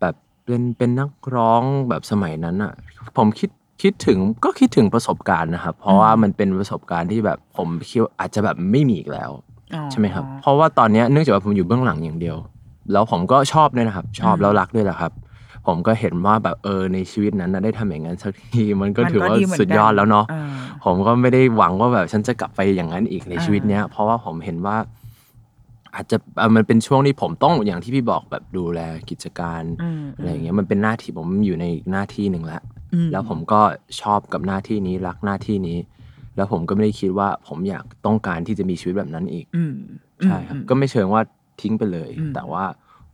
แบบเป็นเป็นนักร้องแบบสมัยนั้นอะผมคิดคิดถึงก็คิดถึงประสบการณ์นะครับ เพราะว่ามันเป็นประสบการณ์ที่แบบผมคิดว่าอาจจะแบบไม่มีอีกแล้วอ๋อใช่ไหมครับ เพราะว่าตอนเนี้ยเนื่องจากว่าผมอยู่เบื้องหลังอย่างเดียว แล้วผมก็ชอบด้วยนะครับ ชอบแล้วรักด้วยแหละครับ ผมก็เห็นว่าแบบเออในชีวิตนั้นนะได้ทำอย่างนั้นสักทีมันก็ถือว่าเหมืนสุดยอดแล้วเนาะอ่ผมก็ไม่ได้หวังว่าแบบฉันจะกลับไปอย่างนั้นอีกในชีวิตเนี้ยเพราะว่าผมเห็นว่า อาจจะเอ่อมันเป็นช่วงที่ผมต้องอย่างที่พี่บอกแบบดูแลกิจการอืมอะไรอย่างเงี้ยมันเป็นหน้าที่ผมอยู่ในอีกหน้าที่หนึ่งแล้วอืมแล้วผมก็ชอบกับหน้าที่นี้รักหน้าที่นี้ แล้วผมก็ไม่ได้คิดว่าผมอยากต้องการที่จะมีชีวิตแบบนั้นอีกอืมใช่ครับอืมก็ไม่เชิงว่าทิ้งไปเลยอืมแต่ว่า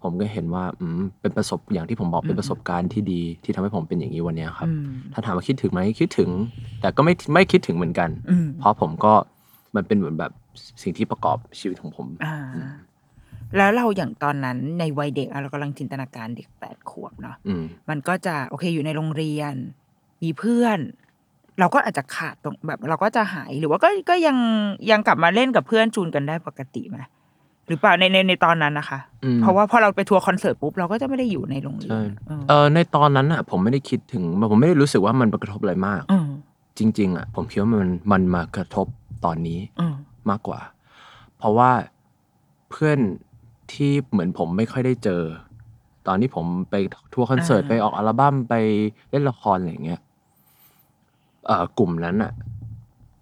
ผมก็เห็นว่า อืม เป็นประสบอย่างที่ผมบอกเป็นประสบการณ์ที่ดีที่ทำให้ผมเป็นอย่างนี้วันเนี้ยครับอืมถ้าถามว่าคิดถึงไหมคิดถึง แต่ก็ไม่ไม่คิดถึงเหมือนกัน อืมเพราะผมก็มันเป็นเหมือนแบบสิ่งที่ประกอบชีวิตของผม อ่า แล้วเราอย่างตอนนั้นในวัยเด็กอะเรากำลังจินตนาการเด็กแปดขวบเนาะ อืม มันก็จะโอเคอยู่ในโรงเรียน มีเพื่อน เราก็อาจจะขาดตรงแบบ เราก็จะหายหรือว่าก็ก็ยังยังกลับมาเล่นกับเพื่อนจูนกันได้ปกติไหม หรือเปล่าในในในตอนนั้นนะคะอืมเพราะว่าพอเราไปทัวร์คอนเสิร์ตปุ๊บเราก็จะไม่ได้อยู่ในโรงเรียใช่นเออเออในตอนนั้นอะ ผมไม่ได้คิดถึงผมไม่ได้รู้สึกว่ามันกระทบอะไรมากเออจริง ๆ อะ ผมคิดว่ามันมันมากระทบตอนนี้เออมากกว่า เพราะว่าเพื่อนที่เหมือนผมไม่ค่อยได้เจอ ตอนที่ผมไปทัวร์คอนเสิร์ตอ่าไปออกอัลบั้มไปเล่นละครอะไรอย่างเงี้ยเอ่อกลุ่มนั้นอะ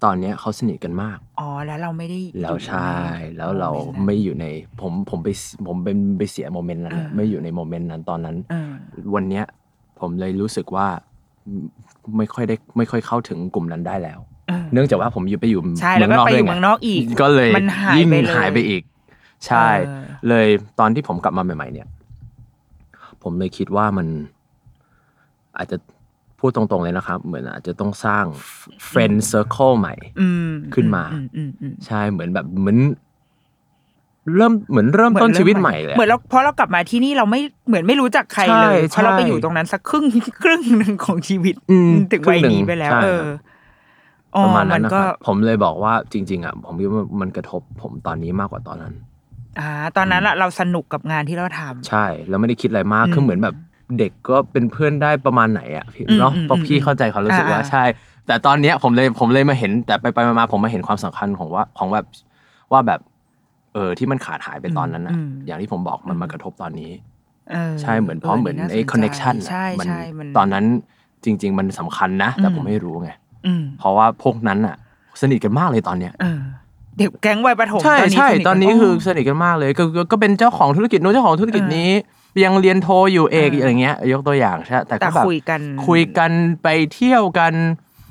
ตอนเนี้ยเขาสนิทกันมาก อ๋อ แล้วเราไม่ได้อยู่แล้วใช่ในแล้วเราโนั้นไม่อยู่ในผมผมไปผมเป็นไปเสีย moment นั้นอะอ่าไม่อยู่ใน moment นั้นตอนนั้นเออวันเนี้ยผมเลยรู้สึกว่าไม่ค่อยได้ไม่ค่อยเข้าถึงกลุ่มนั้นได้แล้วเออเนื่องจากว่าผมอยู่ไปอยู่ใช่แล้วก็ไปอยู่ด้เมืองนอกอีกก็เลยมันหายยิ่งไปเลยหายไปอีก ใช่เออเลยตอนที่ผมกลับมาใหม่ ๆ เนี่ย ผมเลยคิดว่ามันอาจจะ พูดตรงๆเลยนะครับ เหมือนอาจจะต้องสร้าง friend circle ใหม่อืมขึ้นมาอือืมอืมใช่เหมือนแบบเหมือนเริ่มเหมือนเริ่มต้นชีวิตใหม่เลยอะเหมือนเราเพราะเรากลับมาที่นี่เราไม่เหมือนไม่รู้จักใครเลยใช่เพราะเราไปใช่อยู่ตรงนั้นสักครึ่งครึ่งหนึ่งของชีวิตอืมถึงครึ่วัยงหนึ่งนี้ไปแล้วใช่เออครับอ๋อประมาณนั้นมันนะคก็รับผมเลยบอกว่าจริง ๆอะผมคิดว่ามันกระทบผมตอนนี้มากกว่าตอนนั้น อ่า ตอนนั้นอะเราสนุกกับงานที่เราทำใช่แล้วไม่ได้คิดอะไรมากอืมคือเหมือนแบบ เด็กก็เป็นเพื่อนได้ประมาณไหนอะพี่อืมเนาะอืมเพราะพี่เข้าใจความรู้สึกว่าอ่าใช่ แต่ตอนเนี้ยผมเลยผมเลยมาเห็น แต่ไปไปมาๆผมมาเห็นความสำคัญของว่าของแบบว่าแบบ เออที่มันขาดหายไปตอนนั้นอะอืมอย่างที่ผมบอกมันมากระทบตอนนี้เออใช่เหมือนเพราะเหมือนน่าสไอ้ใจคอนเน็ชันใช่ใช่มันตอนนั้นจริง ๆ มันสำคัญนะ แต่อืมผมไม่รู้ไงอืมเพราะว่าพวกนั้นอะ สนิทกันมากเลยตอนเนี้ยเออเด็กแก๊งวัยประถมใช่ตอนนี้ใช่สกัตอนนี้คือสนิทกันมากเลยก็ก็ก็เป็นเจ้าของธุรกิจนู้นเจ้าของธุรกิจนี้ ยังเรียนโทอยู่เอกเออออะไรเงี้ย ยกตัวอย่างใช่แต่แต่ก็แบบคุยกันคุยกันไปเที่ยวกัน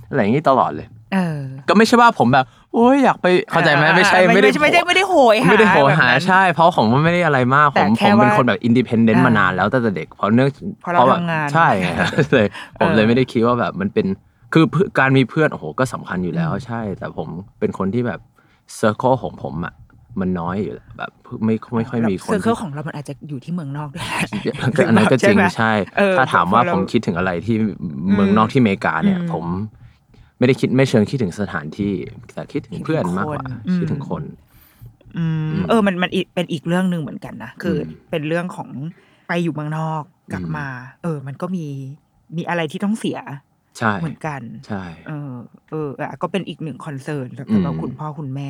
อะไรอย่างนี้ตลอดเลยเออก็ไม่ใช่ว่าผมแบบโอ้ยอยากไปเข้าใจไหมไม่ใช่อ่าไม่ได้ไม่ได้ไม่ได้โหยหาไม่ได้โหยหาแบบนั้นใช่ เพราะผมว่าไม่ได้อะไรมากแต่ผมแค่ผมเป็นว่าคนแบบ independent อ่ามมานานแล้วตั้งแต่เด็กเพราะเนื่องเพราะเราแบบทำงานใช่ไงเลยผมเออเลยไม่ได้คิดว่าแบบมันเป็นคือเพื่อการมีเพื่อนโอ้โหก็สำคัญอยู่แล้วใช่ แต่ผมเป็นคนที่แบบ circle ของผมอะ มันน้อยอยู่แล้วแบบไม่ไม่ค่อยมีคน circle ของเรา มันอาจจะอยู่ที่เมืองนอกด้วยก็อันนั้นก็จริงไหมใช่เออถ้าถามว่าพอเราผมคิดถึงอะไรที่เมืองนอกที่อเมริกาเนี่ยอืมผมไม่ได้คิดไม่เชิงคิดถึงสถานที่ แต่คิดถึงเพื่อนมากกว่าอืมคิดถึงคนอืมเออมันมันอีกเป็นอีกเรื่องหนึ่งเหมือนกันนะคืออมเป็นเรื่องของไปอยู่เมืองนอกกลับอืมมา เออ มันก็มีมีอะไรที่ต้องเสียใช่เหมือนกัน ใช่ เออ เอออะก็เป็นอีกหนึ่งคอนเซิร์นสำหรับอืมคุณพ่อคุณแม่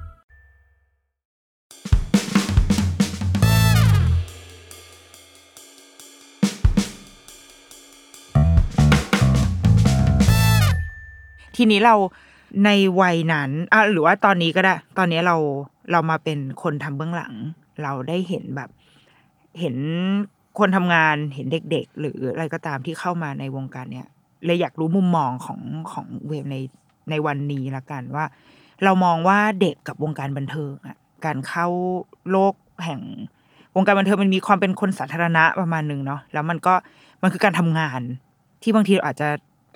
ทีนี้เราในวัยนั้นอะหรือว่าตอนนี้ก็ได้ ตอนนี้เราเรามาเป็นคนทำเบื้องหลัง เราได้เห็นแบบ เห็นคนทำงานเห็นเด็ก ๆ หรืออะไรก็ตามที่เข้ามาในวงการเนี่ยเลยอยากรู้มุมมองของของเวฟในในวันนี้ละกันว่า เรามองว่าเด็กกับวงการบันเทิงอะการเข้าโลกแห่งวงการบันเทิงมันมีความเป็นคนสาธารณะประมาณหนึ่งเนาะแล้วมันก็มันคือการทำงานที่บางทีเราอาจจะ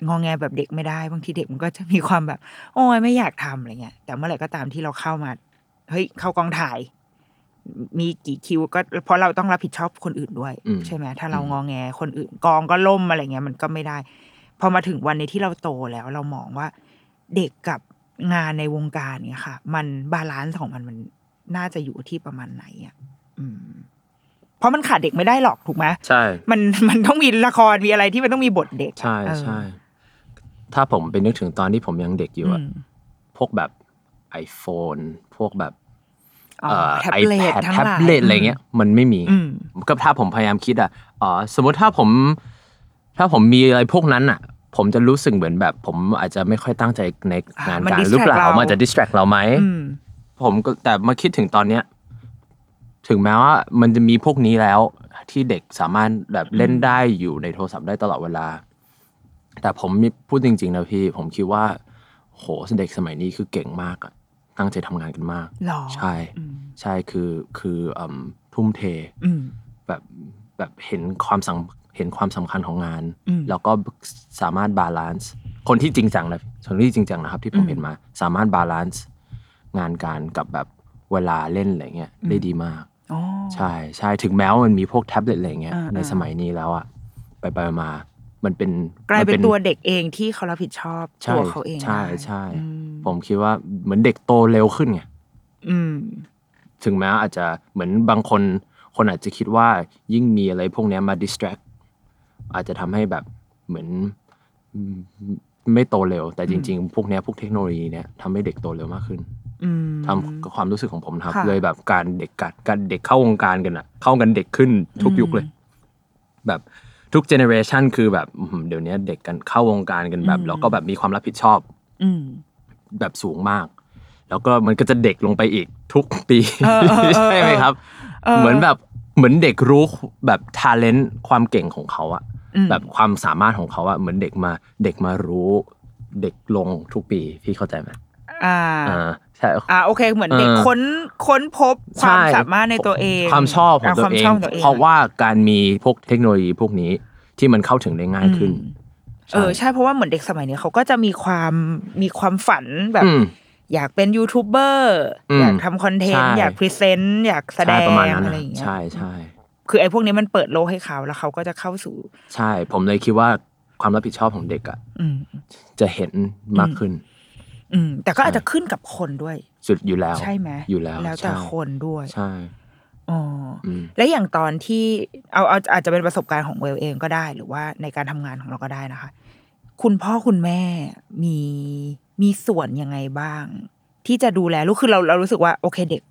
งองแงแบบเด็กไม่ได้บางทีเด็กมันก็จะมีความแบบ โอ้ยไม่อยากทำอะไรเงี้ยแต่เมื่อไหร่ก็ตามที่เราเข้ามาเฮ้ยเข้ากองถ่าย มีกี่คิวก็เพราะเราต้องรับผิดชอบคนอื่นด้วยอืมใช่ไหมถ้าเรางองแงคนอื่นกองก็ล่มอะไรเงี้ยมันก็ไม่ได้พอมาถึงวันในที่เราโตแล้ว เรามองว่าเด็กกับงานในวงการเนี่ยค่ะ มัน balance ของมันมันน่าจะอยู่ที่ประมาณไหนอะอืมเพราะมันขาดเด็กไม่ได้หรอกถูกไหมใช่ มันมันต้องมีละครมีอะไรที่มันต้องมีบทเด็กอะใช่เออใช่ ถ้าผมไปนึกถึงตอนที่ผมยังเด็กอยู่อะอืมพวกแบบ iPhone พวกแบบอ๋อเอ่อแท็บเล็ต iPad ทั้งหแท็ลายบเล็ตอะไรเงี้ย มันไม่มีอืมก็ถ้าผมพยายามคิดอะอ๋อสมมติถ้าผม ถ้าผมมีอะไรพวกนั้นอะ ผมจะรู้สึกเหมือนแบบ ผมอาจจะไม่ค่อยตั้งใจในงานมันการ distract หรือเปล่าเรามัมันจะ distract เราไหมอืมผมก็แต่มาคิดถึงตอนเนี้ย ถึงแม้ว่ามันจะมีพวกนี้แล้วที่เด็กสามารถแบบเล่นได้อยู่ในโทรศัพท์ได้ตลอดเวลา แต่ผมพูดจริง ๆ นะพี่ ผมคิดว่า โหเด็กสมัยนี้คือเก่งมากอะตั้งใจทำงานกันมากหรอใช่ใช่คือคืออืมทุ่มเทอืมแบบแบบเห็นความสำเห็นความสำคัญของงานอืมแล้วก็สามารถ balanceคนที่จริงจังนะคนที่จริงจังนะครับ ที่ผมเห็นมา สามารถ balance งานการกับแบบเวลาเล่นอะไรเงี้ยได้ดีมากอ๋อใช่ใช่ถึงแม้ว่ามันมีพวกแท็บเล็ตอะไรเงี้ยอ่าในอ่าสมัยนี้แล้วอะไปไปมา มันเป็นกลายเป็นมัตัวเด็กเองที่เขารับผิดชอบใช่ตัวเขาเองใช่ได้ใช่อืมผมคิดว่าเหมือนเด็กโตเร็วขึ้นไงอืมถึงแม้อาจจะเหมือนบางคน คนอาจจะคิดว่ายิ่งมีอะไรพวกเนี้ยมา distract อาจจะทำให้แบบเหมือนอืมไม่โตเร็ว แต่จริง ๆ พวกเนี้ยพวกเทคโนโลยีเนี้ยทำให้เด็กโตเร็วมากขึ้นอืมตามความรู้สึกของผมนะครับค่ะเลยแบบการเด็กกัดการเด็กเข้าวงการกันอะเข้ากันเด็กขึ้นทุกยุคเลย แบบ ทุก generation คือแบบอื้อหือเดี๋ยวนี้เด็กกันเข้าวงการกันแบบแล้วก็แบบมีความรับผิดชอบอืมแบบสูงมาก แล้วก็มันก็จะเด็กลงไปอีกทุกปีเออเออเออใช่ไหมครับเออเหมือนแบบเหมือนเด็กรู้แบบทาเลนต์ความเก่งของเขาอะอืมแบบความสามารถของเขาอะเหมือนเด็กมาเด็กมารู้ เด็กลงทุกปีพี่เข้าใจไหมอ่าอ่า ใช่อ่าโอเคเหมือนเด็กเออค้นค้นพบความใช่สามารถในตัวเอง ความชอบของะตัวความเองชอบของตัวเอง เพราะว่าการมีพวกเทคโนโลยีพวกนี้ที่มันเข้าถึงได้ง่ายขึ้น เออใช่เพราะว่าเหมือนเด็กสมัยนี้เขาก็จะมีความมีความฝันแบบอืมอยากเป็นยูทูบเบอร์อืมอยากทำคอนเทนต์ใช่อยาก present อยากแสดใช่ประมาณนั้นอะไรนะอย่างเงี้ยใช่ใช่คือไอ้พวกนี้มันเปิดโลกให้เขาแล้วเขาก็จะเข้าสู่ ใช่ ผมเลยคิดว่าความรับผิดชอบของเด็กอะอืมจะเห็นมากขึ้น อืมแต่ก็อาจจะขึ้นกับคนด้วย สุดอยู่แล้ว ใช่ไหมอยู่แล้ว แล้วแต่ใช่คนด้วย ใช่อ๋ออมและอย่างตอนที่เอาเอาอาจจะเป็นประสบการณ์ของเวลเองก็ได้ หรือว่าในการทำงานของเราก็ได้นะคะ คุณพ่อคุณแม่มีมีส่วนยังไงบ้าง ที่จะดูแลลูกคือเราเรารู้สึกว่า โอเคเด็ก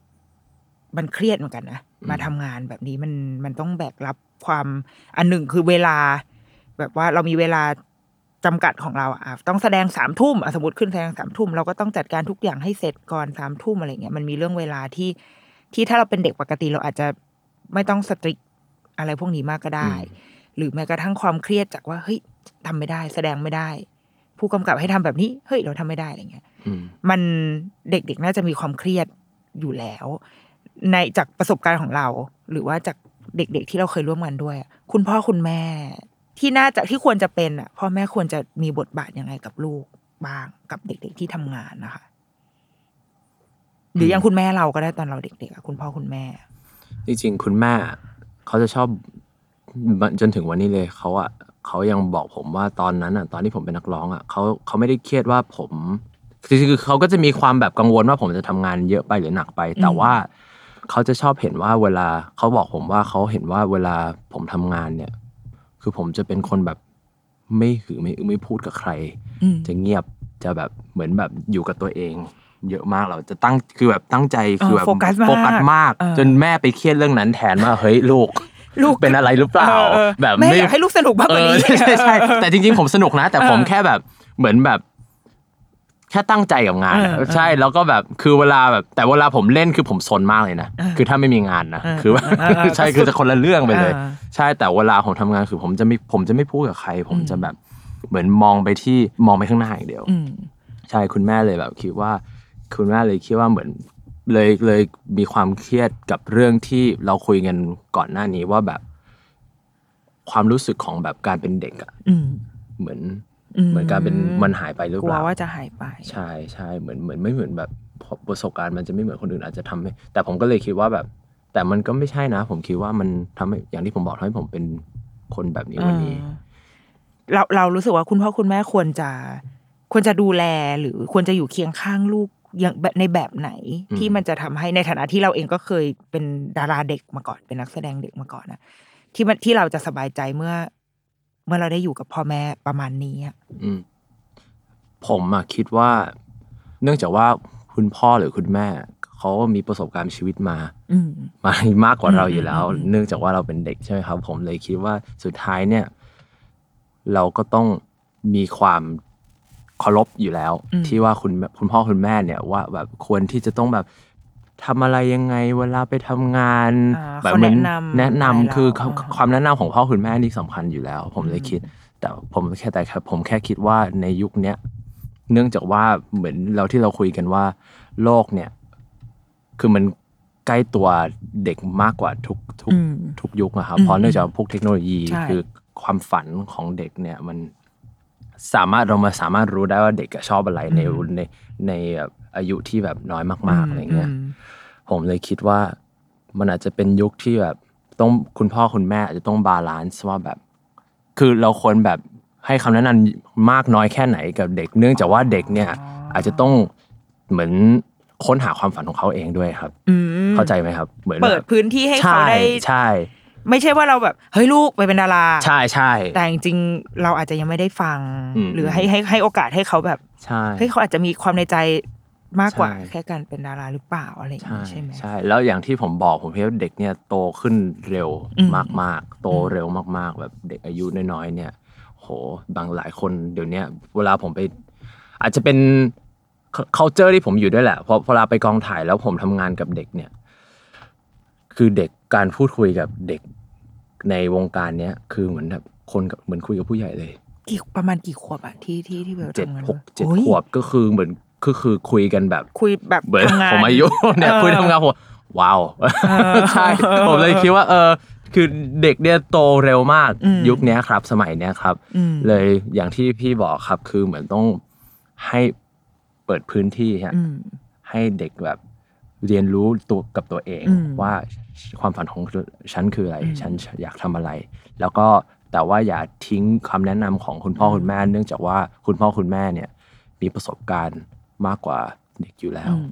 มันเครียดเหมือนกันนะมาทำงานแบบนี้มันมันต้องแบกรับความอันหนึ่งคือเวลา แบบว่าเรามีเวลา จำกัดของเราอะอะต้องแสดงสามทุ่มอะสมมติขึ้นแสดงสามทุ่มเราก็ต้องจัดการทุกอย่างให้เสร็จก่อนสามทุ่มอะไรเงี้ยมันมีเรื่องเวลาที่ที่ถ้าเราเป็นเด็กปกติเราอาจจะไม่ต้องสตริกอะไรพวกนี้มากก็ได้ หรือแม้กระทั่งความเครียดจากว่าเฮ้ยทำไม่ได้ แสดงไม่ได้ ผู้กำกับให้ทำแบบนี้เฮ้ยเราทำไม่ได้อะไรเงี้ยอืมมันเด็กๆน่าจะมีความเครียดอยู่แล้ว ในจากประสบการณ์ของเรา หรือว่าจากเด็กๆที่เราเคยร่วมงานด้วยอะคุณพ่อคุณแม่ ที่น่าจะที่ควรจะเป็นอะพ่อแม่ควรจะมีบทบาทยังไงกับลูกบ้างกับเด็ก ๆที่ทำงานนะคะ หรืออย่างคุณแม่เราก็ได้ตอนเราเด็กๆอะคุณพ่อคุณแม่ จริงๆ คุณแม่ เขาจะชอบจนถึงวันนี้เลยเขาอะเขายังบอกผมว่าตอนนั้นอะตอนที่ผมเป็นนักร้องอะเขาเขาไม่ได้เครียดว่าผมคือคือเขาก็จะมีความแบบกังวลว่าผมจะทำงานเยอะไปหรือหนักไป แต่ว่าเขาจะชอบเห็นว่าเวลาเขาบอกผมว่าเขาเห็นว่าเวลาผมทำงานเนี่ย คือผมจะเป็นคนแบบไม่หือไม่อือไม่พูดกับใครอืมจะเงียบจะแบบเหมือนแบบอยู่กับตัวเอง เยอะมากเราจะตั้งคือแบบตั้งใจคือแบบโฟกัสมากโฟกัสมากเออจนแม่ไปเครียดเรื่องนั้นแทนว่าเฮ้ยลูกลูกเป็นอะไรหรือเปล่าเออเออแบบแม่อยากให้ลูกสนุกมากกว่านี้เออใช่ใช่แต่จริงๆผมสนุกนะ แต่ผมแค่แบบเหมือนแบบ แค่ตั้งใจกับงานอะเออใช่แล้วก็แบบคือเวลาแบบแต่เวลาผมเล่นคือผมซนมากเลยนะคือถ้าไม่มีงานนะเออคือว่าเออเออใช่คือจะคนละเรื่องไปเลย เออ ใช่แต่เวลาผมทำงานคือผมจะไม่ผมจะไม่พูดกับใคร ผมจะแบบเหมือนมองไปที่มองไปข้างหน้าอย่างเดียว อืม ใช่คุณแม่เลยแบบคิดว่า คุณแม่เลยคิดว่าเหมือนเลยเลยมีความเครียดกับเรื่องที่เราคุยกันก่อนหน้านี้ว่าแบบ ความรู้สึกของแบบการเป็นเด็กอะอืม เหมือนอืม เหมือนการเป็นมันหายไปหรือกลัเปวล่าว่าจะหายไป ใช่ใช่เหมือนเหมือนไม่เหมือนแบบประสบการณ์มันจะไม่เหมือนคนอื่นอาจจะทำให้ แต่ผมก็เลยคิดว่าแบบ แต่มันก็ไม่ใช่นะ ผมคิดว่ามันทำให้อย่างที่ผมบอกทำให้ผมเป็นคนแบบนี้วันนี้เออเราเรารู้สึกว่าคุณพ่อคุณแม่ควรจะควรจะดูแลหรือควรจะอยู่เคียงข้างลูกอย่างแบบในแบบไหนอืมที่มันจะทำให้ในฐานะที่เราเองก็เคยเป็นดาราเด็กมาก่อนเป็นนักแสดงเด็กมาก่อนนะที่มันที่เราจะสบายใจเมื่อ เมื่อเราได้อยู่กับพ่อแม่ประมาณนี้อะอืมผมอะคิดว่า เนื่องจากว่าคุณพ่อหรือคุณแม่เขามีประสบการณ์ชีวิตมาอืมมามากกว่าเราอยู่แล้วอืมอืมอืมเนื่องจากว่าเราเป็นเด็กใช่ไหมครับ ผมเลยคิดว่าสุดท้ายเนี่ย เราก็ต้องมีความเคารพอยู่แล้ว ที่ว่าคุณคุณพ่อคุณแม่เนี่ยว่าแบบควรที่จะต้องแบบ ทำอะไรยังไงเวลาไปทำงานอ่าแบบเขาเหมือนแนะนำแนะนำอะไรเราคืออ่า ความแนะนำของพ่อคุณแม่นี่สำคัญอยู่แล้ว ผมเลยคิด แต่ผมแค่แต่แค่ผมแค่คิดว่าในยุคเนี้ยเนื่องจากว่าเหมือนเราที่เราคุยกันว่า โลกเนี่ย คือมันใกล้ตัวเด็กมากกว่าทุกทุกอืม ทุกยุคอะครับอืมเพราะเนื่องจากพวกเทคโนโลยีใช่ คือความฝันของเด็กเนี่ยมัน สามารถเรามาสามารถรู้ได้ว่าเด็กอะชอบอะไรในในในแบบ อายุที่แบบน้อยมาก ๆอะไรเงี้ยมผมเลยคิดว่ามันอาจจะเป็นยุคที่แบบต้องคุณพ่อคุณแม่อาจจะต้องบาลานซ์ว่าแบบ คือเราควรแบบให้คำแนะนำมากน้อยแค่ไหนกับเด็ก เนื่องจากว่าเด็กเนี่ย อาจจะต้องเหมือนค้นหาความฝันของเขาเองด้วยครับอืมเข้าใจไหมครับ เหมือนเปิดแบบพื้นที่ให้ใช่เขาได้ใช่ ไม่ใช่ว่าเราแบบเฮ้ยลูกไปเป็นดารา ใช่ใช่แต่จริงๆเราอาจจะยังไม่ได้ฟังอืมหรือให้ให้ให้โอกาสให้เขาแบบใช่เฮ้ยเขาอาจจะมีความในใจ มากกว่าใช่แค่การเป็นดาราหรือเปล่าอะไรอย่างใช่นี้ใช่ไหมใช่แล้วอย่างที่ผมบอกผมคิดว่าเด็กเนี่ยโตขึ้นเร็วอืมมากๆ โตเร็วมากๆ แบบเด็กอายุน้อยๆเนี่ย โหบางหลายคนเดี๋ยวเนี้ยเวลาผมไป อาจจะเป็น culture ที่ผมอยู่ด้วยแหละเพราะเวลาไปกองถ่ายแล้วผมทำงานกับเด็กเนี่ย คือเด็กการพูดคุยกับเด็กในวงการเนี้ยคือเหมือนแบบคนกับเหมือนคุยกับผู้ใหญ่เลยกี่ประมาณกี่ขวบอะที่ที่ที่เบลเจ็ดทำงานหกเจ็ดโอ้ยขวบก็คือเหมือน ก็คือคุยกันแบบ คุยแบบเหมือนทำงานผมอายุเนี่ยเออคุยทำงานผมว้าวใช่ผมเลยคิดว่าเออคือเด็กเนี่ยโตเร็วมากอืมยุคเนี้ยครับ สมัยเนี้ยครับอืมเลยอย่างที่พี่บอกครับคือเหมือนต้องให้เปิดพื้นที่ฮะอืมให้เด็กแบบเรียนรู้ตัวกับตัวเองอืมว่าความฝันของฉันคืออะไรอืมฉันอยากทำอะไร แล้วก็แต่ว่าอย่าทิ้งคำแนะนำของคุณพ่อคุณแม่ เนื่องจากว่าคุณพ่อคุณแม่เนี่ย มีประสบการณ์ มากกว่าเด็กอยู่แล้วอืม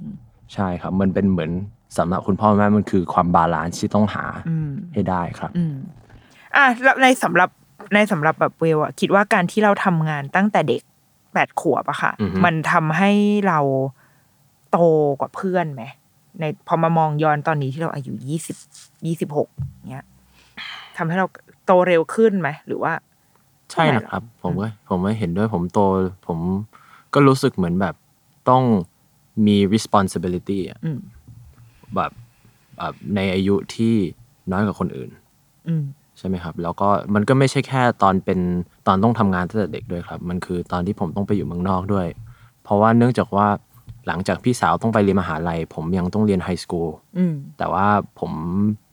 ใช่ครับ มันเป็นเหมือนสำหรับคุณพ่อคุณแม่มันคือความ balance ที่ต้องหาอืมให้ได้ครับอืมอะแล้วในสำหรับในสำหรับแบบเวลอะคิดว่าการที่เราทำงานตั้งแต่เด็กแปดขวบอะค่ะอือฮึมันทำให้เราโตกว่าเพื่อนไหมในพอมามองย้อนตอนนี้ที่เราอายุยี่สิบยี่สิบหกเนี้ยทำให้เราโตเร็วขึ้นไหมหรือว่า ใช่นะครับ ผมก็ผมก็เห็นด้วยผมโต ผมก็รู้สึกเหมือนแบบ ต้องมี responsibility อะอืมแบบแบบในอายุที่น้อยกว่าคนอื่นอืมใช่ไหมครับ แล้วก็มันก็ไม่ใช่แค่ตอนเป็นตอนต้องทำงานตั้งแต่เด็กด้วยครับ มันคือตอนที่ผมต้องไปอยู่เมืองนอกด้วย เพราะว่าเนื่องจากว่าหลังจากพี่สาวต้องไปเรียนมหาลัย ผมยังต้องเรียนไฮสคูลอืมแต่ว่าผม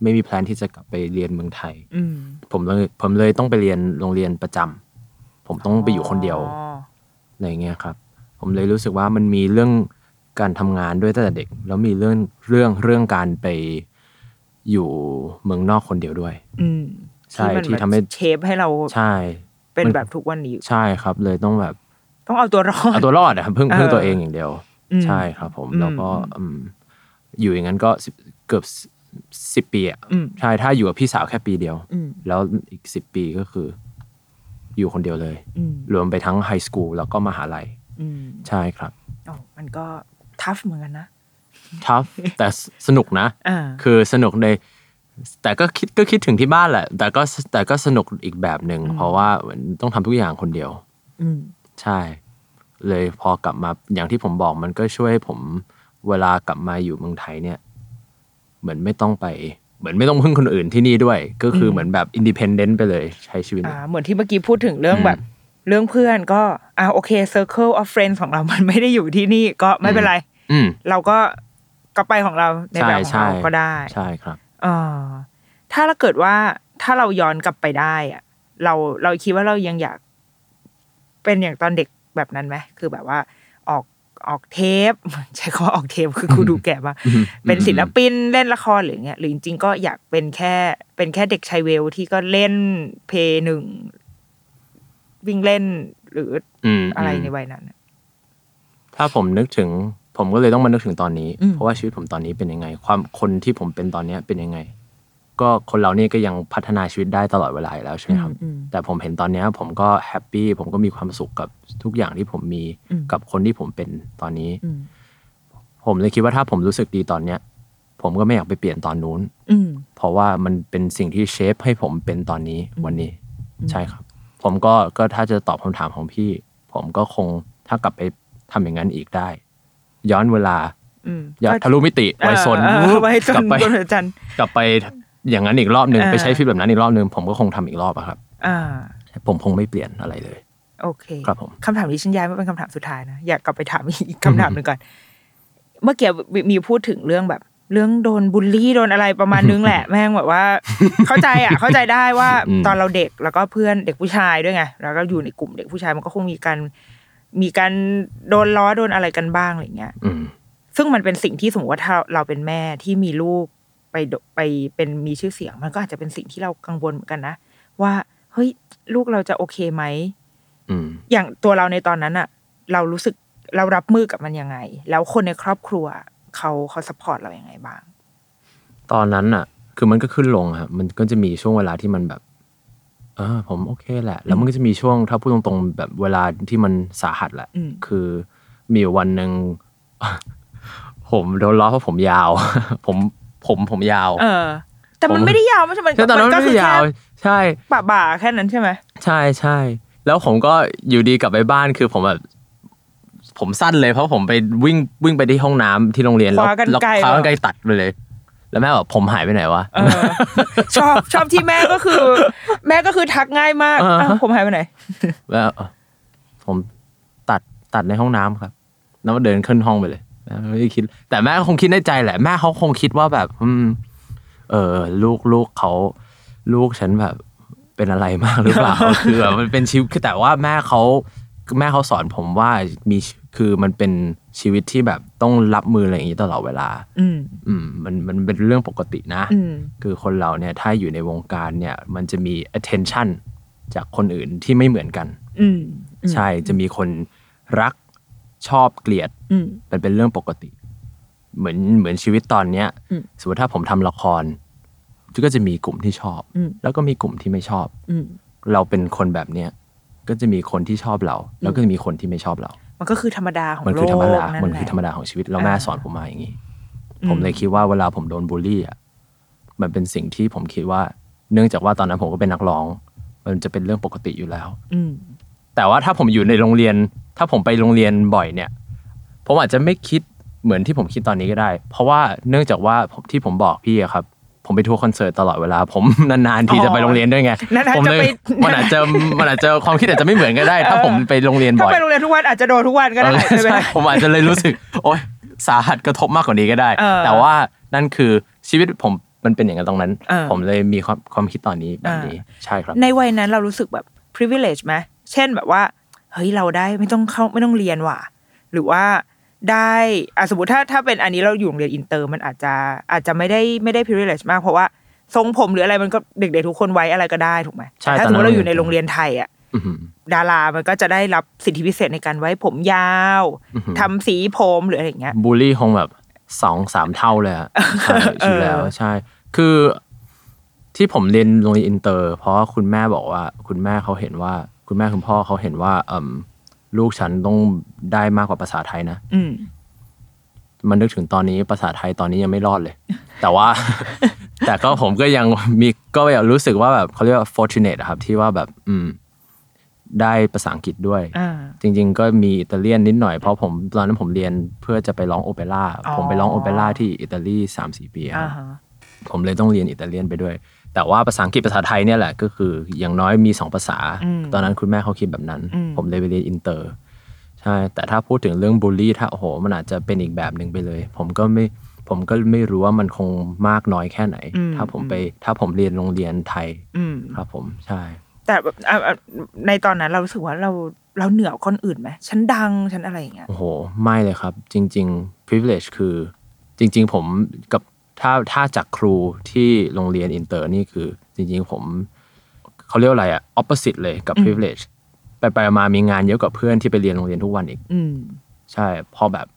ไม่มีแพลนที่จะกลับไปเรียนเมืองไทยอืมผมเลยผมเลยต้องไปเรียนโรงเรียนประจำผมต้องไปอยู่คนเดียวอ๋ออะไรเงี้ยครับ ผมเลยรู้สึกว่ามันมีเรื่องการทำงานด้วยตั้งแต่เด็ก แล้วมีเรื่องเรื่องเรื่องการไปอยู่เมืองนอกคนเดียวด้วย อืมใช่มันที่ทำให้เชฟให้เราใช่ เป็นมันแบบทุกวันนี้ใช่ครับ เลยต้องแบบ ต้องเอาตัวรอดเอาตัวรอดอะครับพึ่งเออพึ่งตัวเองอย่างเดียวอืมใช่ครับ ผมอืมแล้วก็อืมอยู่อย่างนั้นก็สิบเกือบสิบปีอะอืมใช่ถ้าอยู่กับพี่สาวแค่ปีเดียวอืมแล้วอีกสิบปีก็คือ อยู่คนเดียวเลยอืมรวมไปทั้งไฮสคูลแล้วก็มหาลัยอืม ใช่ครับอ๋อมันก็ทัฟเหมือนกันนะทัฟแต่สนุกนะอ่าคือสนุกในแต่ก็คิดก็คิดถึงที่บ้านแหละ แต่ก็แต่ก็สนุกอีกแบบหนึ่งเพราะว่าเหมือนต้องทำทุกอย่างคนเดียว อืมใช่ เลยพอกลับมาอย่างที่ผมบอกมันก็ช่วยให้ผมเวลากลับมาอยู่เมืองไทยเนี่ย เหมือนไม่ต้องไป เหมือนไม่ต้องพึ่งคนอื่นที่นี่ด้วย ก็คือเหมือนแบบ independent ไปเลยใช้ชีวิตอ่าเหมือนที่เมื่อกี้พูดถึงเรื่องแบบ เรื่องเพื่อนก็อ่าโอเค circle of friends ของเรามันไม่ได้อยู่ที่นี่ก็ไม่เป็นไรอืมเราก็ก็ไปของเราในใช่แบบของใช่เราก็ได้ ใช่ครับเออถ้าเราเกิดว่าถ้าเราย้อนกลับไปได้อะเราเราคิดว่าเรายังอยาก เป็นอย่างตอนเด็กแบบนั้นไหมคือแบบว่า ออกออกเทป ใช้คำว่าออกเทปคือกูดูแก่มากเป็นศิลปินเล่นละครหรืออย่างเงี้ยหรือจริงๆก็อยากเป็นแค่เป็นแค่เด็กชายเวลที่ก็เล่นเพลงหนึ่ง วิ่งเล่นหรืออืมอะไรอืมในวัยนั้นอะถ้าผมนึกถึง ผมก็เลยต้องมานึกถึงตอนนี้อืมเพราะว่าชีวิตผมตอนนี้เป็นยังไง ความคนที่ผมเป็นตอนเนี้ยเป็นยังไง ก็คนเราเนี่ยก็ยังพัฒนาชีวิตได้ตลอดเวลาอยู่แล้วใช่ไหมครับอืมอืมแต่ผมเห็นตอนเนี้ย ผมก็แฮปปี้ผมก็มีความสุขกับทุกอย่างที่ผมมีอืมกับคนที่ผมเป็นตอนนี้อืมผมเลยคิดว่าถ้าผมรู้สึกดีตอนเนี้ยผมก็ไม่อยากไปเปลี่ยนตอนนู้นอืมเพราะว่ามันเป็นสิ่งที่เชฟให้ผมเป็นตอนนี้วันนี้ ใช่ครับ ผมก็ก็ถ้าจะตอบคำถามของพี่ ผมก็คงถ้ากลับไปทำอย่างนั้นอีกได้ ย้อนเวลาอืมอยากทะลุมิติไวซนเออเออไว้ซกลันไปบนหัวจันทร์กลับไปอย่างนั้นอีกรอบหนึ่งเออไปใช้ชีวิตแบบนั้นอีกรอบหนึ่งผมก็คงทำอีกรอบอะครับอ่าผมคงไม่เปลี่ยนอะไรเลย โอเคครับผมคำถามนี้ฉันย้ายมาเป็นคำถามสุดท้ายนะอยากกลับไปถามอีกคำถามหนึ่งก่อน เมื่อกี้มีพูดถึงเรื่องแบบ เรื่องโดนบูลลี่โดนอะไรประมาณนึงแหละ แม่งแบบว่า เข้าใจอะ เข้าใจได้ว่าอืมตอนเราเด็กแล้วก็เพื่อนเด็กผู้ชายด้วยไงแล้วก็อยู่ในกลุ่มเด็กผู้ชายมันก็คงมีการมีการโดนล้อโดนอะไรกันบ้างอะไรเงี้ยอืมซึ่งมันเป็นสิ่งที่สมมติว่าถ้าเราเป็นแม่ที่มีลูกไปโดไปเป็นมีชื่อเสียง มันก็อาจจะเป็นสิ่งที่เรากังวลเหมือนกันนะว่าเฮ้ยลูกเราจะโอเคไหมอืมอย่างตัวเราในตอนนั้นอะเรารู้สึกเรารับมือกับมันยังไง แล้วคนในครอบครัว เขาเขาสปอร์ตเราอย่างไงบ้าง ตอนนั้นอะ คือมันก็ขึ้นลงครับมันก็จะมีช่วงเวลาที่มันแบบ เออ ผมโอเคแหละ แล้วมันก็จะมีช่วงถ้าพูดตรงๆ แบบเวลาที่มันสาหัสแหละอืมคือมีอยู่วันหนึ่งผมโดนล้อเพราะผมยาว ผมผมผมยาว เออ แต่มันผมไม่ได้ยาวไม่ใช่มันใช่ตอนนั้นก็ไม่คืได้ยาวแค่ใช่บ่าบ่าแค่นั้นใช่ไหมใช่ใช่แล้วผมก็อยู่ดีกลับไปบ้านคือผมแบบ ผมสั้นเลยเพราะผมไปวิ่งวิ่งไปที่ห้องน้ำที่โรงเรียนแล้วคว้ากันแล้วไกลคว้ากันเหรอไกลตัดไปเลย แล้วแม่บอกผมหายไปไหนวะเออชอบชอบที่แม่ก็คือ แม่ก็คือทักง่ายมากเอออ้าวผมหายไปไหนแล้วเออผมตัดตัดในห้องน้ำครับ แล้วก็เดินขึ้นห้องไปเลยแม่ไม่ได้คิด แต่แม่ก็คงคิดในใจแหละแม่เขาคงคิดว่าแบบ อืม เออลูกลูกเขาลูกฉันแบบเป็นอะไรมากหรือเปล่าคือแบบมันเป็นชีวิตคือแต่ว่าแม่เขาแม่เขาสอนผมว่ามี คือมันเป็นชีวิตที่แบบต้องรับมืออะไรอย่างนี้ตลอดเวลา อืมอืมมันมันเป็นเรื่องปกตินะอืมคือคนเราเนี่ยถ้าอยู่ในวงการเนี่ย มันจะมี attention จากคนอื่นที่ไม่เหมือนกันอืมใช่ จะมีคนรักชอบเกลียดอืมมันเป็นเรื่องปกติ เหมือนเหมือนชีวิตตอนเนี้ยอืมสมมติถ้าผมทำละคร ก็จะมีกลุ่มที่ชอบอืมแล้วก็มีกลุ่มที่ไม่ชอบอืมเราเป็นคนแบบเนี้ยก็จะมีคนที่ชอบเรา แล้วก็จะมีคนที่ไม่ชอบเรา มันก็คือธรรมดาของมันโลก คือธรรมดา นั่นมันแหละคือ ธรรมดาของชีวิตแล้วแม่อ่า สอนผมมาอย่างนี้อืมผมเลยคิดว่าเวลาผมโดนบูลลี่อะ มันเป็นสิ่งที่ผมคิดว่า เนื่องจากว่าตอนนั้นผมก็เป็นนักร้อง มันจะเป็นเรื่องปกติอยู่แล้ว อืม แต่ว่าถ้าผมอยู่ในโรงเรียน ถ้าผมไปโรงเรียนบ่อยเนี่ย ผมอาจจะไม่คิดเหมือนที่ผมคิดตอนนี้ก็ได้ เพราะว่าเนื่องจากว่าผมที่ผมบอกพี่อะครับ ผมไปทัวร์คอนเสิร์ตตลอดเวลา ผมนานๆทีอ๋อจะไปโรงเรียนด้วยไงนานๆผมเลยจะไปมันอาจจะมันอาจจะความคิดอาจจะไม่เหมือนก็ได้ ถ้าผมไปโรงเรียนถ้าบ่อยไปโรงเรียนทุกวันอาจจะโดนทุกวันก็ได้เออใช่ไหมใช่ผมอาจจะเลยรู้สึก โอ๊ยสาหัสกระทบมากกว่านี้ก็ได้เออแต่ว่านั่นคือชีวิตผมมันเป็นอย่างนั้นตรงนั้นเออผมเลยมีความความคิดตอนนี้แบบอ่านี้นี้ใช่ครับ ในวัยนั้นเรารู้สึกแบบ privilege ไหมเช่นแบบว่าเฮ้ยเราได้ไม่ต้องเข้าไม่ต้องเรียนว่ะ หรือว่า ได้อะสมมติถ้าถ้าเป็นอันนี้เราอยู่โรงเรียนอินเตอร์มันอาจจะอาจจะไม่ได้ไม่ได้ privilege มากเพราะว่าทรงผมหรืออะไรมันก็เด็กๆทุกคนไว้อะไรก็ได้ถูกไหมใช่แต่ถ้าตอนนั้นมติเราอยู่ในโรงเรียนไทยอะอื้อหือดารา มันก็จะได้รับสิทธิพิเศษในการไว้ผมยาวอือหือทำสีผมหรืออะไรอย่างเงี้ยบูลลี่คงแบบสองสามเท่าเลยอะใช่เอออยู่แล้วใช่ คือที่ผมเรียนโรงเรียนอินเตอร์ เพราะว่าคุณแม่บอกว่า คุณแม่เขาเห็นว่า คุณแม่คุณพ่อเขาเห็นว่าเอม ลูกฉันต้องได้มากกว่าภาษาไทยนะอืมมันนึกถึงตอนนี้ภาษาไทยตอนนี้ยังไม่รอดเลย แต่ว่า แต่ก็ผมก็ยังมีก็ยังรู้สึกว่าแบบเขาเรียกว่า fortunate อะครับ ที่ว่าแบบ อืม ได้ภาษาอังกฤษด้วยอ่าจริง ๆ ก็มีอิตาเลียนนิดหน่อยเพราะผมตอนนั้นผมเรียนเพื่อจะไปร้องโอเปร่าอ๋อผมไปร้องโอเปร่าที่อิตาลีสามสี่ปีอะคอ่ารับฮะผมเลยต้องเรียนอิตาเลียนไปด้วย แต่ว่าภาษาอังกฤษภาษาไทยเนี่ยแหละก็คืออย่างน้อยมีสองภาษาอืมตอนนั้นคุณแม่เขาคิดแบบนั้นอืมผมเลยไปเรียนอินเตอร์ใช่แต่ถ้าพูดถึงเรื่องบูลลี่ถ้าโอ้โหมันอาจจะเป็นอีกแบบหนึ่งไปเลย ผมก็ไม่ผมก็ไม่รู้ว่ามันคงมากน้อยแค่ไหนอืมถ้าผมไปถ้าผมเรียนโรงเรียนไทยอืมครับผมใช่ แต่แบบอะอะในตอนนั้นเรารู้สึกว่าเราเราเหนือคนอื่นไหมฉันดังฉันอะไรอย่างเงี้ยโอ้โห ไม่เลยครับ จริง ๆ privilege คือจริง ๆ ผมกับ ถ้าถ้าจากครูที่โรงเรียนอินเตอร์นี่คือ จริงๆผมเขาเรียกว่าอะไรอะ opposite เลยกับ privilege ไปไปมามีงานเยอะกว่าเพื่อนที่ไปเรียนโรงเรียนทุกวันอีกอืมใช่พอแบบ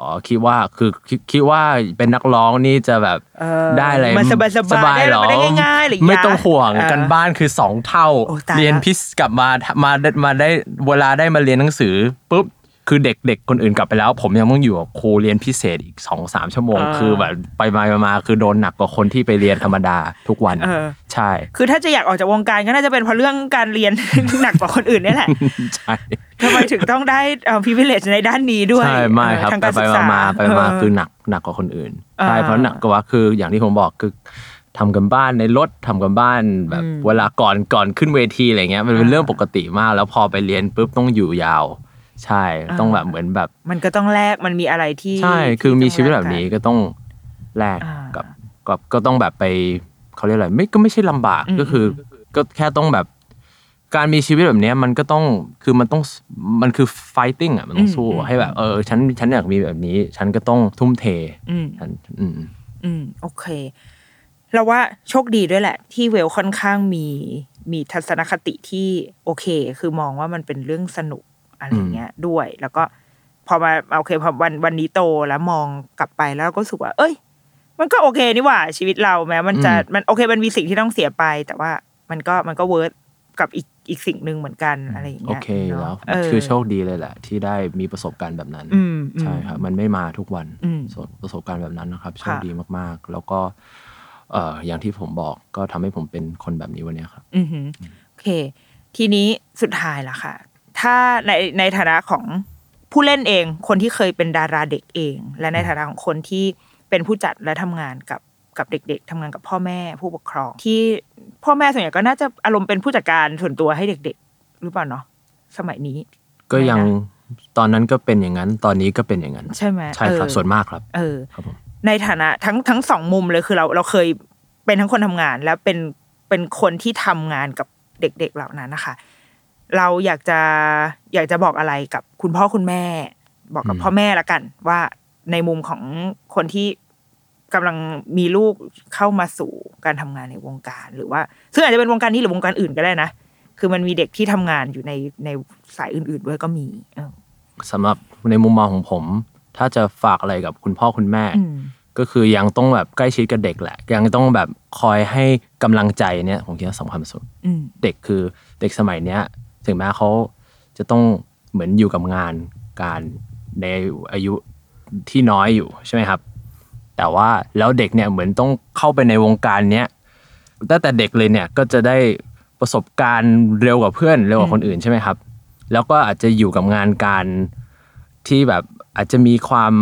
อ๋อคิดว่าคือคิดคิดว่าเป็นนักร้องนี่จะแบบเออได้อะไรมันสบายๆได้เหรอได้ง่ายๆหรือยังไม่ต้องห่วงเออกันบ้านคือสองเท่าโอ้ตายละเรียนพิเศษกลับมามามาได้เวลาได้มาเรียนหนังสือปุ๊บ คือเด็กเด็กคนอื่นกลับไปแล้ว ผมยังต้องอยู่กับครูเรียนพิเศษอีกสองสามชั่วโมง คือแบบไปมาไปมาคือโดนหนักกว่าคนที่ไปเรียนธรรมดาทุกวันเออใช่ คือถ้าจะอยากออกจากวงการก็น่าจะเป็นเพราะเรื่องการเรียนหนักกว่าคนอื่นนี่แหละใช่ทำไมถึงต้องได้เอ่อ privilege ในด้านนี้ด้วยใช่ไม่ครับเออทางไปการไปศึกษามาๆไปมาเคือหนักหนักกว่าคนอื่นอ่าใช่เพราะหนักกว่าคืออย่างที่ผมบอกคือทำกันบ้านในรถทำกันบ้านแบบอืมเวลาก่อนก่อนขึ้นเวทีอะไรเงี้ยมันเป็นอ่าเรื่องปกติมาก แล้วพอไปเรียนปุ๊บต้องอยู่ยาว ใช่อ่าต้องแบบเหมือนแบบ มันก็ต้องแลกมันมีอะไรที่ใช่คือที่มีต้งชีวิตแบบกกันี้ก็ต้องแลกอ่ากักับกับก็ต้องแบบไปเขาเรียกอะไรไม่ก็ไม่ใช่ลำบากอืมก็คือ ก็แค่ต้องแบบ การมีชีวิตแบบเนี้ยมันก็ต้องคือมันต้องมันคือ fighting อะมันต้องสู้ให้แบบ เออ ฉันฉันอยากมีแบบนี้ ฉันก็ต้องทุ่มเทอืมฉันอืมอืมโอเคเราว่าโชคดีด้วยแหละ ที่เวลค่อนข้างมีมีทัศนคติที่โอเค คือมองว่ามันเป็นเรื่องสนุก อะไรเงี้ยด้วย แล้วก็พอมาโอเคพอวันวันนี้โตแล้วมองกลับไปแล้วก็รู้สึกว่า เอ้ย มันก็โอเคนี่หว่าชีวิตเราแม้ มันจะอืมมันโอเคมันมีสิ่งที่ต้องเสียไป แต่ว่ามันก็มันก็เวิร์ดกับอีกอีกสิ่งหนึ่งเหมือนกันอะไรอย่างโอเงี้ยเคอยู่แล้วเนาะเออคือโชคดีเลยแหละ ที่ได้มีประสบการณ์แบบนั้นอืมอืมใช่ครับมันไม่มาทุกวันอืมส่วนประสบการณ์แบบนั้นนะครับโชคค่ะดีมากๆ แล้วก็ เอ่ออย่างที่ผมบอกก็ทำให้ผมเป็นคนแบบนี้วันเนี้ยครับอือหือโอเค ทีนี้สุดท้ายละค่ะ ถ้าในในฐานะของผู้เล่นเอง คนที่เคยเป็นดาราเด็กเอง และในฐานะของคนที่เป็นผู้จัดและทำงานกับกับเด็ก ๆทำงานกับพ่อแม่ผู้ปกครอง ที่พ่อแม่ส่วนใหญ่ก็น่าจะอารมณ์เป็นผู้จัดการส่วนตัวให้เด็ก ๆ หรือเปล่าเนาะสมัยนี้ ก็ยังไม่ตอนนั้นก็เป็นอย่างนั้น ตอนนี้ก็เป็นอย่างนั้น ใช่ไหมใช่ครับเออส่วนมากครับ เออครับผมในฐานะทั้งทั้งสองมุมเลยคือเราเราเคยเป็นทั้งคนทำงาน และเป็นเป็นคนที่ทำงานกับเด็ก ๆ เหล่านั้นนะคะ เราอยากจะอยากจะบอกอะไรกับคุณพ่อคุณแม่ บอกกับอืมพ่อแม่ละกัน ว่าในมุมของคนที่กำลังมีลูกเข้ามาสู่การทำงานในวงการ หรือว่า ซึ่งอาจจะเป็นวงการนี้หรือวงการอื่นก็ได้นะคือมันมีเด็กที่ทำงานอยู่ในในสายอื่นๆด้วยก็มีเออสำหรับในมุมมองของผม ถ้าจะฝากอะไรกับคุณพ่อคุณแม่อืมก็คือยังต้องแบบใกล้ชิดกับเด็กแหละ ยังต้องแบบคอยให้กำลังใจเนี่ยผมคิดว่าสำคัญสุดอืมเด็กคือเด็กสมัยเนี้ย ถึงแม้เขาจะต้องเหมือนอยู่กับงานการในอายุที่น้อยอยู่ใช่ไหมครับ แต่ว่าแล้วเด็กเนี่ยเหมือนต้องเข้าไปในวงการเนี้ยตั้งแต่เด็กเลยเนี่ยก็จะได้ประสบการณ์เร็วกว่าเพื่อนเร็วกว่าคนอื่นใช่ไหมครับ แล้วก็อาจจะอยู่กับงานการที่แบบอาจจะมีความ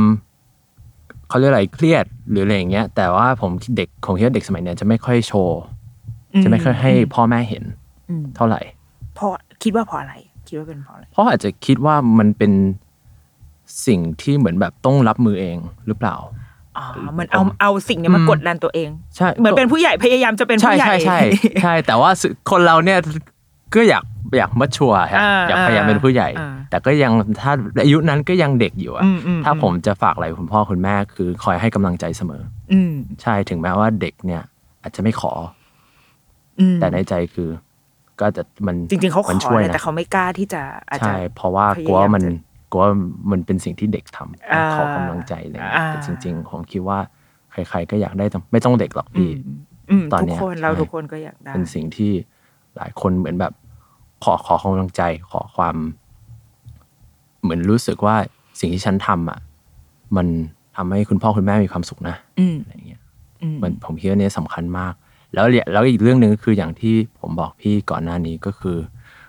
เขาเรียกอะไรเครียดหรืออะไรอย่างเงี้ย แต่ว่าผมเด็กผมคิดว่าเด็กสมัยเนี้ยจะไม่ค่อยโชว์จะไม่ค่อยให้พ่อแม่เห็นอืมเท่าไหร่เพราะ คิดว่าเพราะอะไร คิดว่าเป็นเพราะอะไร เพราะอาจจะคิดว่ามันเป็นสิ่งที่เหมือนแบบต้องรับมือเองหรือเปล่าอ๋อมันเอาเอาสิ่งเนี้ยมากดดันตัวเองใช่เหมือนเป็นผู้ใหญ่พยายามจะเป็นใช่ผู้ใหญ่ใช่ใช่ใช่ แต่ว่าสึคนเราเนี่ยก็อยากอยากมัชชัวร์ครับอ่าอยากพยายามเป็นผู้ใหญ่อ่าแต่ก็ยังถ้าอายุนั้นก็ยังเด็กอยู่อะอืมอืมถ้าผมจะฝากอะไรคุณพ่อคุณแม่คือคอยให้กำลังใจเสมอ อืมใช่ถึงแม้ว่าเด็กเนี่ย อาจจะไม่ขออืมแต่ในใจคือ ก็จะมันจริงๆเขาขมันอช่วยแหละนะแต่เขาไม่กล้าที่จะอาจจะใช่เพราะว่าพยายามกลัวว่ามันจะกลัวว่ามันเป็นสิ่งที่เด็กทำอ่าขอกำลังใจอะไรเลยอ่าแต่จริง ๆ ผมคิดว่าใคร ๆ ก็อยากได้แต่ไม่ต้องเด็กหรอกอืพี่มอืมตอนทุกเนี้ยคนเราใช่ทุกคนก็อยากได้เป็นสิ่งที่หลายคนเหมือนแบบ ขอขอกำลังใจ ขอความ เหมือนรู้สึกว่าสิ่งที่ฉันทำอะ มันทำให้คุณพ่อคุณแม่มีความสุขนะอืมอะไรอย่างเงี้ยอืมมันผมคิดว่าเนี้สำคัญมาก แล้วเนี่ยแล้วอีกเรื่องหนึ่งก็คืออย่างที่ผมบอกพี่ก่อนหน้านี้ก็คือ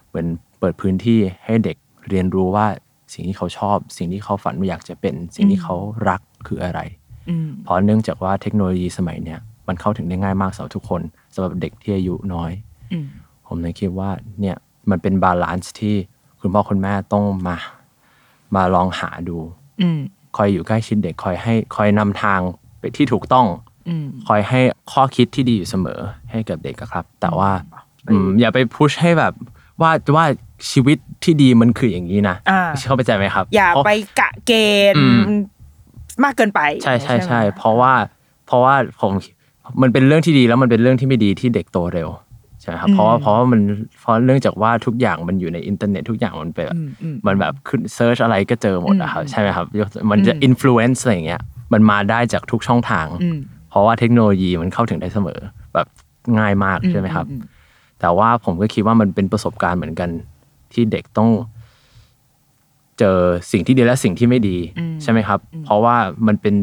เหมือนเปิดพื้นที่ให้เด็กเรียนรู้ว่าสิ่งที่เขาชอบ สิ่งที่เขาฝันว่าอยากจะเป็น สิ่งที่เขารักคืออะไรอืมเพราะเนื่องจากว่าเทคโนโลยีสมัยเนี้ยมันเข้าถึงได้ง่ายมากสำหรับทุกคนสำหรับเด็กที่อายุน้อยอืมผมเลยคิดว่าเนี่ยมันเป็น balance ที่คุณพ่อคุณแม่ต้องมา มาลองหาดูอืมคอยอยู่ใกล้ชิดเด็กคอยให้คอยนำทางไปที่ถูกต้องอืม คอยให้ข้อคิดที่ดีอยู่เสมอให้กับเด็กอะครับ แต่ว่าอืมอย่าไป push ให้แบบว่าว่าชีวิตที่ดีมันคืออย่างนี้นะอ่าเข้าใจไหมครับ อย่าเพราะไปกะเกณฑ์อืมมากเกินไป ใช่ใช่ไหมใช่เพราะว่าเพราะว่าผมมันเป็นเรื่องที่ดีแล้วมันเป็นเรื่องที่ไม่ดีที่เด็กโตเร็วใช่ไหมครับเพราะว่าเพราะว่ามันเพราะเนื่องจากว่าทุกอย่างมันอยู่ในอินเทอร์เน็ตทุกอย่างมันเป็นแบบอืมอืมมันแบบขึ้น search อะไรก็เจอหมดอะครับอืมใช่ไหมครับ มันจะอิ f ฟลูเอนซ์อะไรอย่างเงี้ยมันมาได้จากทุกช่องทางอืม เพราะว่าเทคโนโลยีมันเข้าถึงได้เสมอ แบบง่ายมากใช่ไหมครับอืมแต่ว่าผมก็คิดว่ามันเป็นประสบการณ์เหมือนกัน ที่เด็กต้อง เจอสิ่งที่ดีและสิ่งที่ไม่ดีอืมใช่ไหมครับ เพราะว่ามันเป็น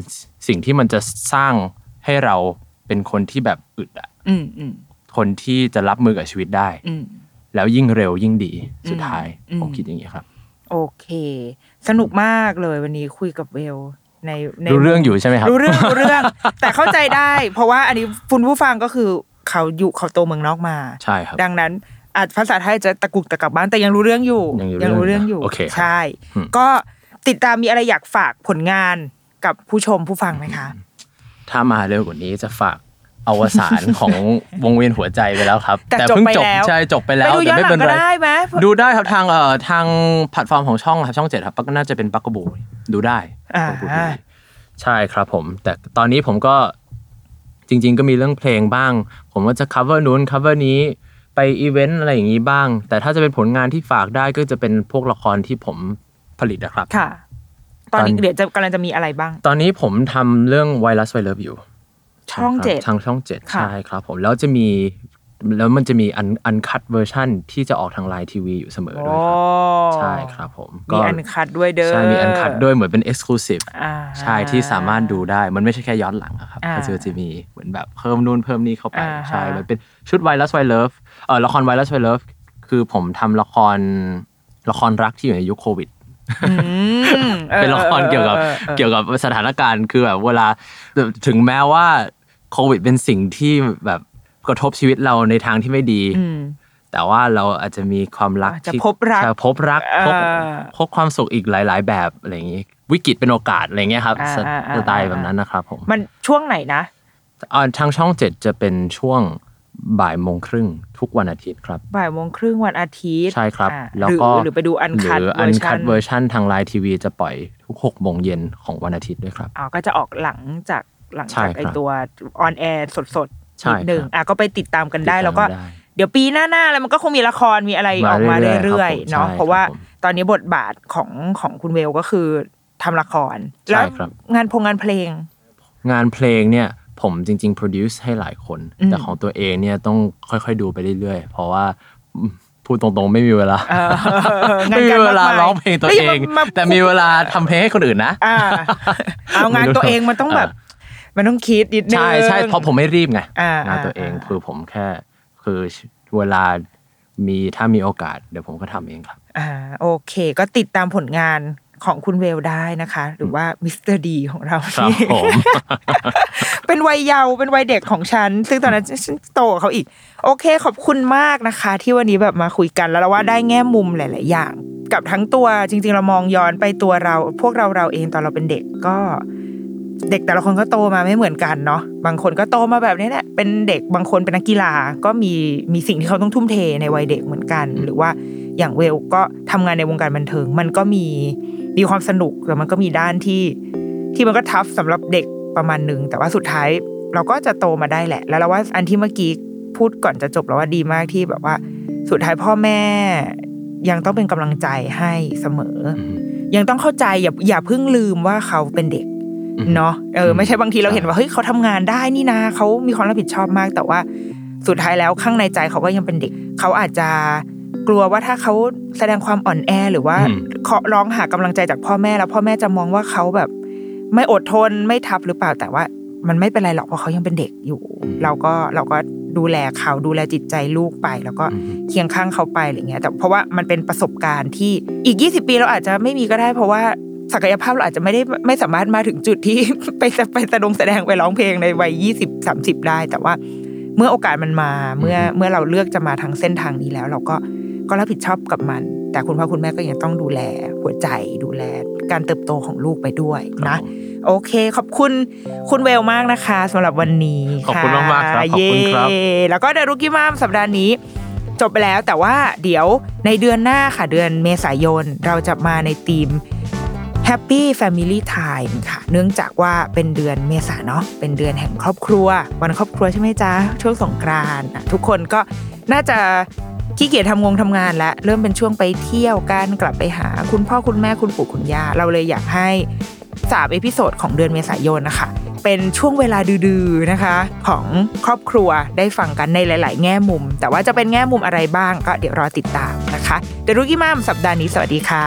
สิ่งที่มันจะสร้างให้เราเป็นคนที่แบบอึดอะอืมอืมคนที่จะรับมือกับชีวิตได้อืมแล้วยิ่งเร็วยิ่งดีสุดท้ายอืมผมคิดอย่างนี้ครับ โอเค สนุกมากเลยวันนี้คุยกับเวล ในในรู้เรื่องอยู่ใช่ไหมครับรู้เรื่องรู้เรื่อง แต่เข้าใจได้ เพราะว่าอันนี้คุณผู้ฟังก็คือเขาอยู่เขาโตเมืองนอกมาใช่ครับดังนั้นอาจภาษาไทยจะตะกุกตะกักบ้านแต่ยังรู้เรื่องอยู่ ยังรู้รู้เรื่เรื่อองงอยู่โอเคครับใช่อืมก็ติดตามมีอะไรอยากฝากผลงานกับผู้ชมผู้ฟังไหมคะ ถ้ามาเร็วกว่านี้จะฝาก อวสานของวงเวียนหัวใจไปแล้วครับ แต่จบเพิ่งไปจบแล้วใช่จบไปแล้วไปดูย้อนหลังแต่ไม่เป็นก็ไรได้ไหมดูได้ครับทางเอ่อทางแพลตฟอร์มของช่องครับช่องเจ็ดครับก็น่าจะเป็นปักกบูดูได้อ่า Bugaboo TV ใช่ครับผม แต่ตอนนี้ผมก็จริง ๆ ก็มีเรื่องเพลงบ้าง ผมก็จะ cover นู้น cover นี้ไปอีเวนต์อะไรอย่างนี้บ้าง แต่ถ้าจะเป็นผลงานที่ฝากได้ก็จะเป็นพวกละครที่ผมผลิตนะครับ ค่ะ ตอนนี้ตอนเดี๋ยวจะกำลังจะมีอะไรบ้าง ตอนนี้ผมทำเรื่องไวรัสไวเลิฟอยู่ ช่องครับเจ็ดทางช่องเจ็ดค่ะใช่ครับผมแล้วจะมีแล้วมันจะมีอัน uncut version ที่จะออกทางไลน์ทีวีอยู่เสมอด้วยครับใช่ครับผมมี uncut ด้วยเด้อใช่มีอันคัดด้วยเหมือนเป็นเอ็กซ์คลูซีฟอ่าใช่ที่สามารถดูได้มันไม่ใช่แค่ย้อนหลังอะครับอ่าก็จะจะมีเหมือนแบบเพิ่มนู่นเพิ่มนี่เข้าไปอ่าฮะใช่มันเป็นชุดไวรัสไวเลิฟเออละครไวรัสไวเลิฟคือผมทำละครละครรักที่อยู่ในยุคโควิดอืมออเป็นละครเกี่ยวกับออออเกี่ยวกับสถานการณ์คือแบบเวลาถึงแม้ว่า โควิดเป็นสิ่งที่แบบกระทบชีวิตเราในทางที่ไม่ดีอืมแต่ว่าเราอาจจะมีความรักอาจจะที่พบรักใช่พบรักพบเออพบความสุขอีกหลาย ๆ แบบอะไรอย่างนี้วิกฤตเป็นโอกาสอะไรเงี้ยครับอ่าสอ่าอ่าสไตล์แบบนั้นนะครับผมมันช่วงไหนนะอ่าทางช่องเจ็ดจะเป็นช่วงบ่ายโมงครึ่งทุกวันอาทิตย์ครับ บ่ายโมงครึ่งวันอาทิตย์ ใช่ครับอ่าแล้วก็หรือหรือไปดูอันคัดหรืออันคัดเวอร์ชันทางไลน์ทีวีจะปล่อยทุกหกโมงเย็นของวันอาทิตย์ด้วยครับอ๋อก็จะออกหลังจาก หลังใช่จากครับไอตัว on air สดๆใช่นิดหนึ่งครับอะก็ไปติดตามกันได้ติดตามแล้วก็ได้เดี๋ยวปีหน้าๆแล้วมันก็คงมีละครมีอะไรออกมามาเรื่อยๆเรื่อยครับผมๆเนาะใช่เพราะว่าครับผมตอนนี้บทบาทของของคุณเวลก็คือทำละครใช่แล้วครับงานเพลงงานเพลง งานเพลงเนี่ยผมจริง ๆ produce ให้หลายคนอืมแต่ของตัวเองเนี่ยต้องค่อยๆดูไปเรื่อยๆ เพราะว่าอืมพูดตรงๆ ไม่มีเวลาเอองานไม่มีการเวลามากมายร้องเพลงตัวเองเฮ้ยมาแต่มีเวลาทำเพลงให้คนอื่นนะอ่าเอางานตัวเองมันต้องแบบ มันต้องคิดนิดนึงใช่ใช่เพราะผมไม่รีบไงอ่างานตัวเองอ่าคือผมแค่คือเวลามีถ้ามีโอกาสเดี๋ยวผมก็ทำเองครับอ่าโอเค ก็ติดตามผลงานของคุณเวลได้นะคะ หรือว่ามิสเตอร์ดีของเราครับที่ผมเป็นวัยเยาว์เป็นวัยเด็กของฉัน ซึ่งตอนนั้นฉันโตกว่าเขาอีก โอเค ขอบคุณมากนะคะ ที่วันนี้แบบมาคุยกันแล้วเราว่าได้แง่มุมหลาย ๆ อย่าง กับทั้งตัวจริง ๆ เรามองย้อนไปตัวเรา พวกเราเราเองตอนเราเป็นเด็กก็ เด็กแต่ละคนก็โตมาไม่เหมือนกันเนาะบางคนก็โตมาแบบนี้แหละเป็นเด็กบางคนเป็นนักกีฬาก็มีมีสิ่งที่เขาต้องทุ่มเทในวัยเด็กเหมือนกัน หรือว่าอย่างเวลก็ทำงานในวงการบันเทิง มันก็มีมีความสนุกแต่มันก็มีด้านที่ ที่มันก็ทัฟสำหรับเด็กประมาณหนึ่งแต่ว่าสุดท้ายเราก็จะโตมาได้แหละ แล้วเราว่าอันที่เมื่อกี้พูดก่อนจะจบแล้วว่าดีมากที่แบบว่า สุดท้ายพ่อแม่ยังต้องเป็นกำลังใจให้เสมอ ยังต้องเข้าใจอย่าอย่าเพิ่งลืมว่าเขาเป็นเด็กอืม เนาะเออไม่ใช่บางทีเราใช่เห็นว่าเฮ้ยเขาทำงานได้นี่นะเขามีความรับผิดชอบมาก แต่ว่าสุดท้ายแล้วข้างในใจเขาก็ยังเป็นเด็ก เขาอาจจะกลัวว่าถ้าเขาแสดงความอ่อนแอหรือว่าอืมขอร้องหากำลังใจจากพ่อแม่แล้วพ่อแม่จะมองว่าเขาแบบ ไม่อดทนไม่ทับหรือเปล่าแต่ว่า มันไม่เป็นไรหรอกเพราะเขายังเป็นเด็กอยู่ เราก็เราก็ดูแลเขาดูแลจิตใจลูกไป แล้วก็เคียงข้างเขาไปอะไรเงี้ย แต่เพราะว่ามันเป็นประสบการณ์ที่อีก 20 ปีเราอาจจะไม่มีก็ได้ เพราะว่า ศักยภาพเราอาจจะไม่ได้ไม่สามารถมาถึงจุดที่ไปไปแสดงแสดงไปร้องเพลงในวัย20 30ได้ แต่ว่าเมื่อโอกาสมันมาเมื่อเมื่อเราเลือกจะมาทางเส้นทางนี้แล้ว เราก็ก็รับผิดชอบกับมัน แต่คุณพ่อคุณแม่ก็ยังต้องดูแลหัวใจดูแลการเติบโตของลูกไปด้วยนะโอเค ขอบคุณคุณเวลมากนะคะสำหรับวันนี้ขอบคุณมากๆครับขอบคุณครับเย้แล้วก็เดรุกี้มามสัปดาห์นี้จบไปแล้วแต่ว่าเดี๋ยวในเดือนหน้าค่ะเดือนเมษายนเราจะมาในธีม Happy Family Time ค่ะ เนื่องจากว่าเป็นเดือนเมษาเนาะ เป็นเดือนแห่งครอบครัว วันครอบครัวใช่ไหมจ๊ะ ช่วงสงกรานต์ทุกคนก็น่าจะขี้เกียจทำงงทำงานแล้ว เริ่มเป็นช่วงไปเที่ยวกันกลับไปหาคุณพ่อคุณแม่คุณปู่คุณย่า เราเลยอยากให้สาม episode ของเดือนเมษายนนะคะ เป็นช่วงเวลาดื้อนะคะ ของครอบครัวได้ฟังกันในหลาย ๆ แง่มุม แต่ว่าจะเป็นแง่มุมอะไรบ้างก็เดี๋ยวรอติดตามนะคะ เดรุกี้มามสัปดาห์นี้สวัสดีค่ะ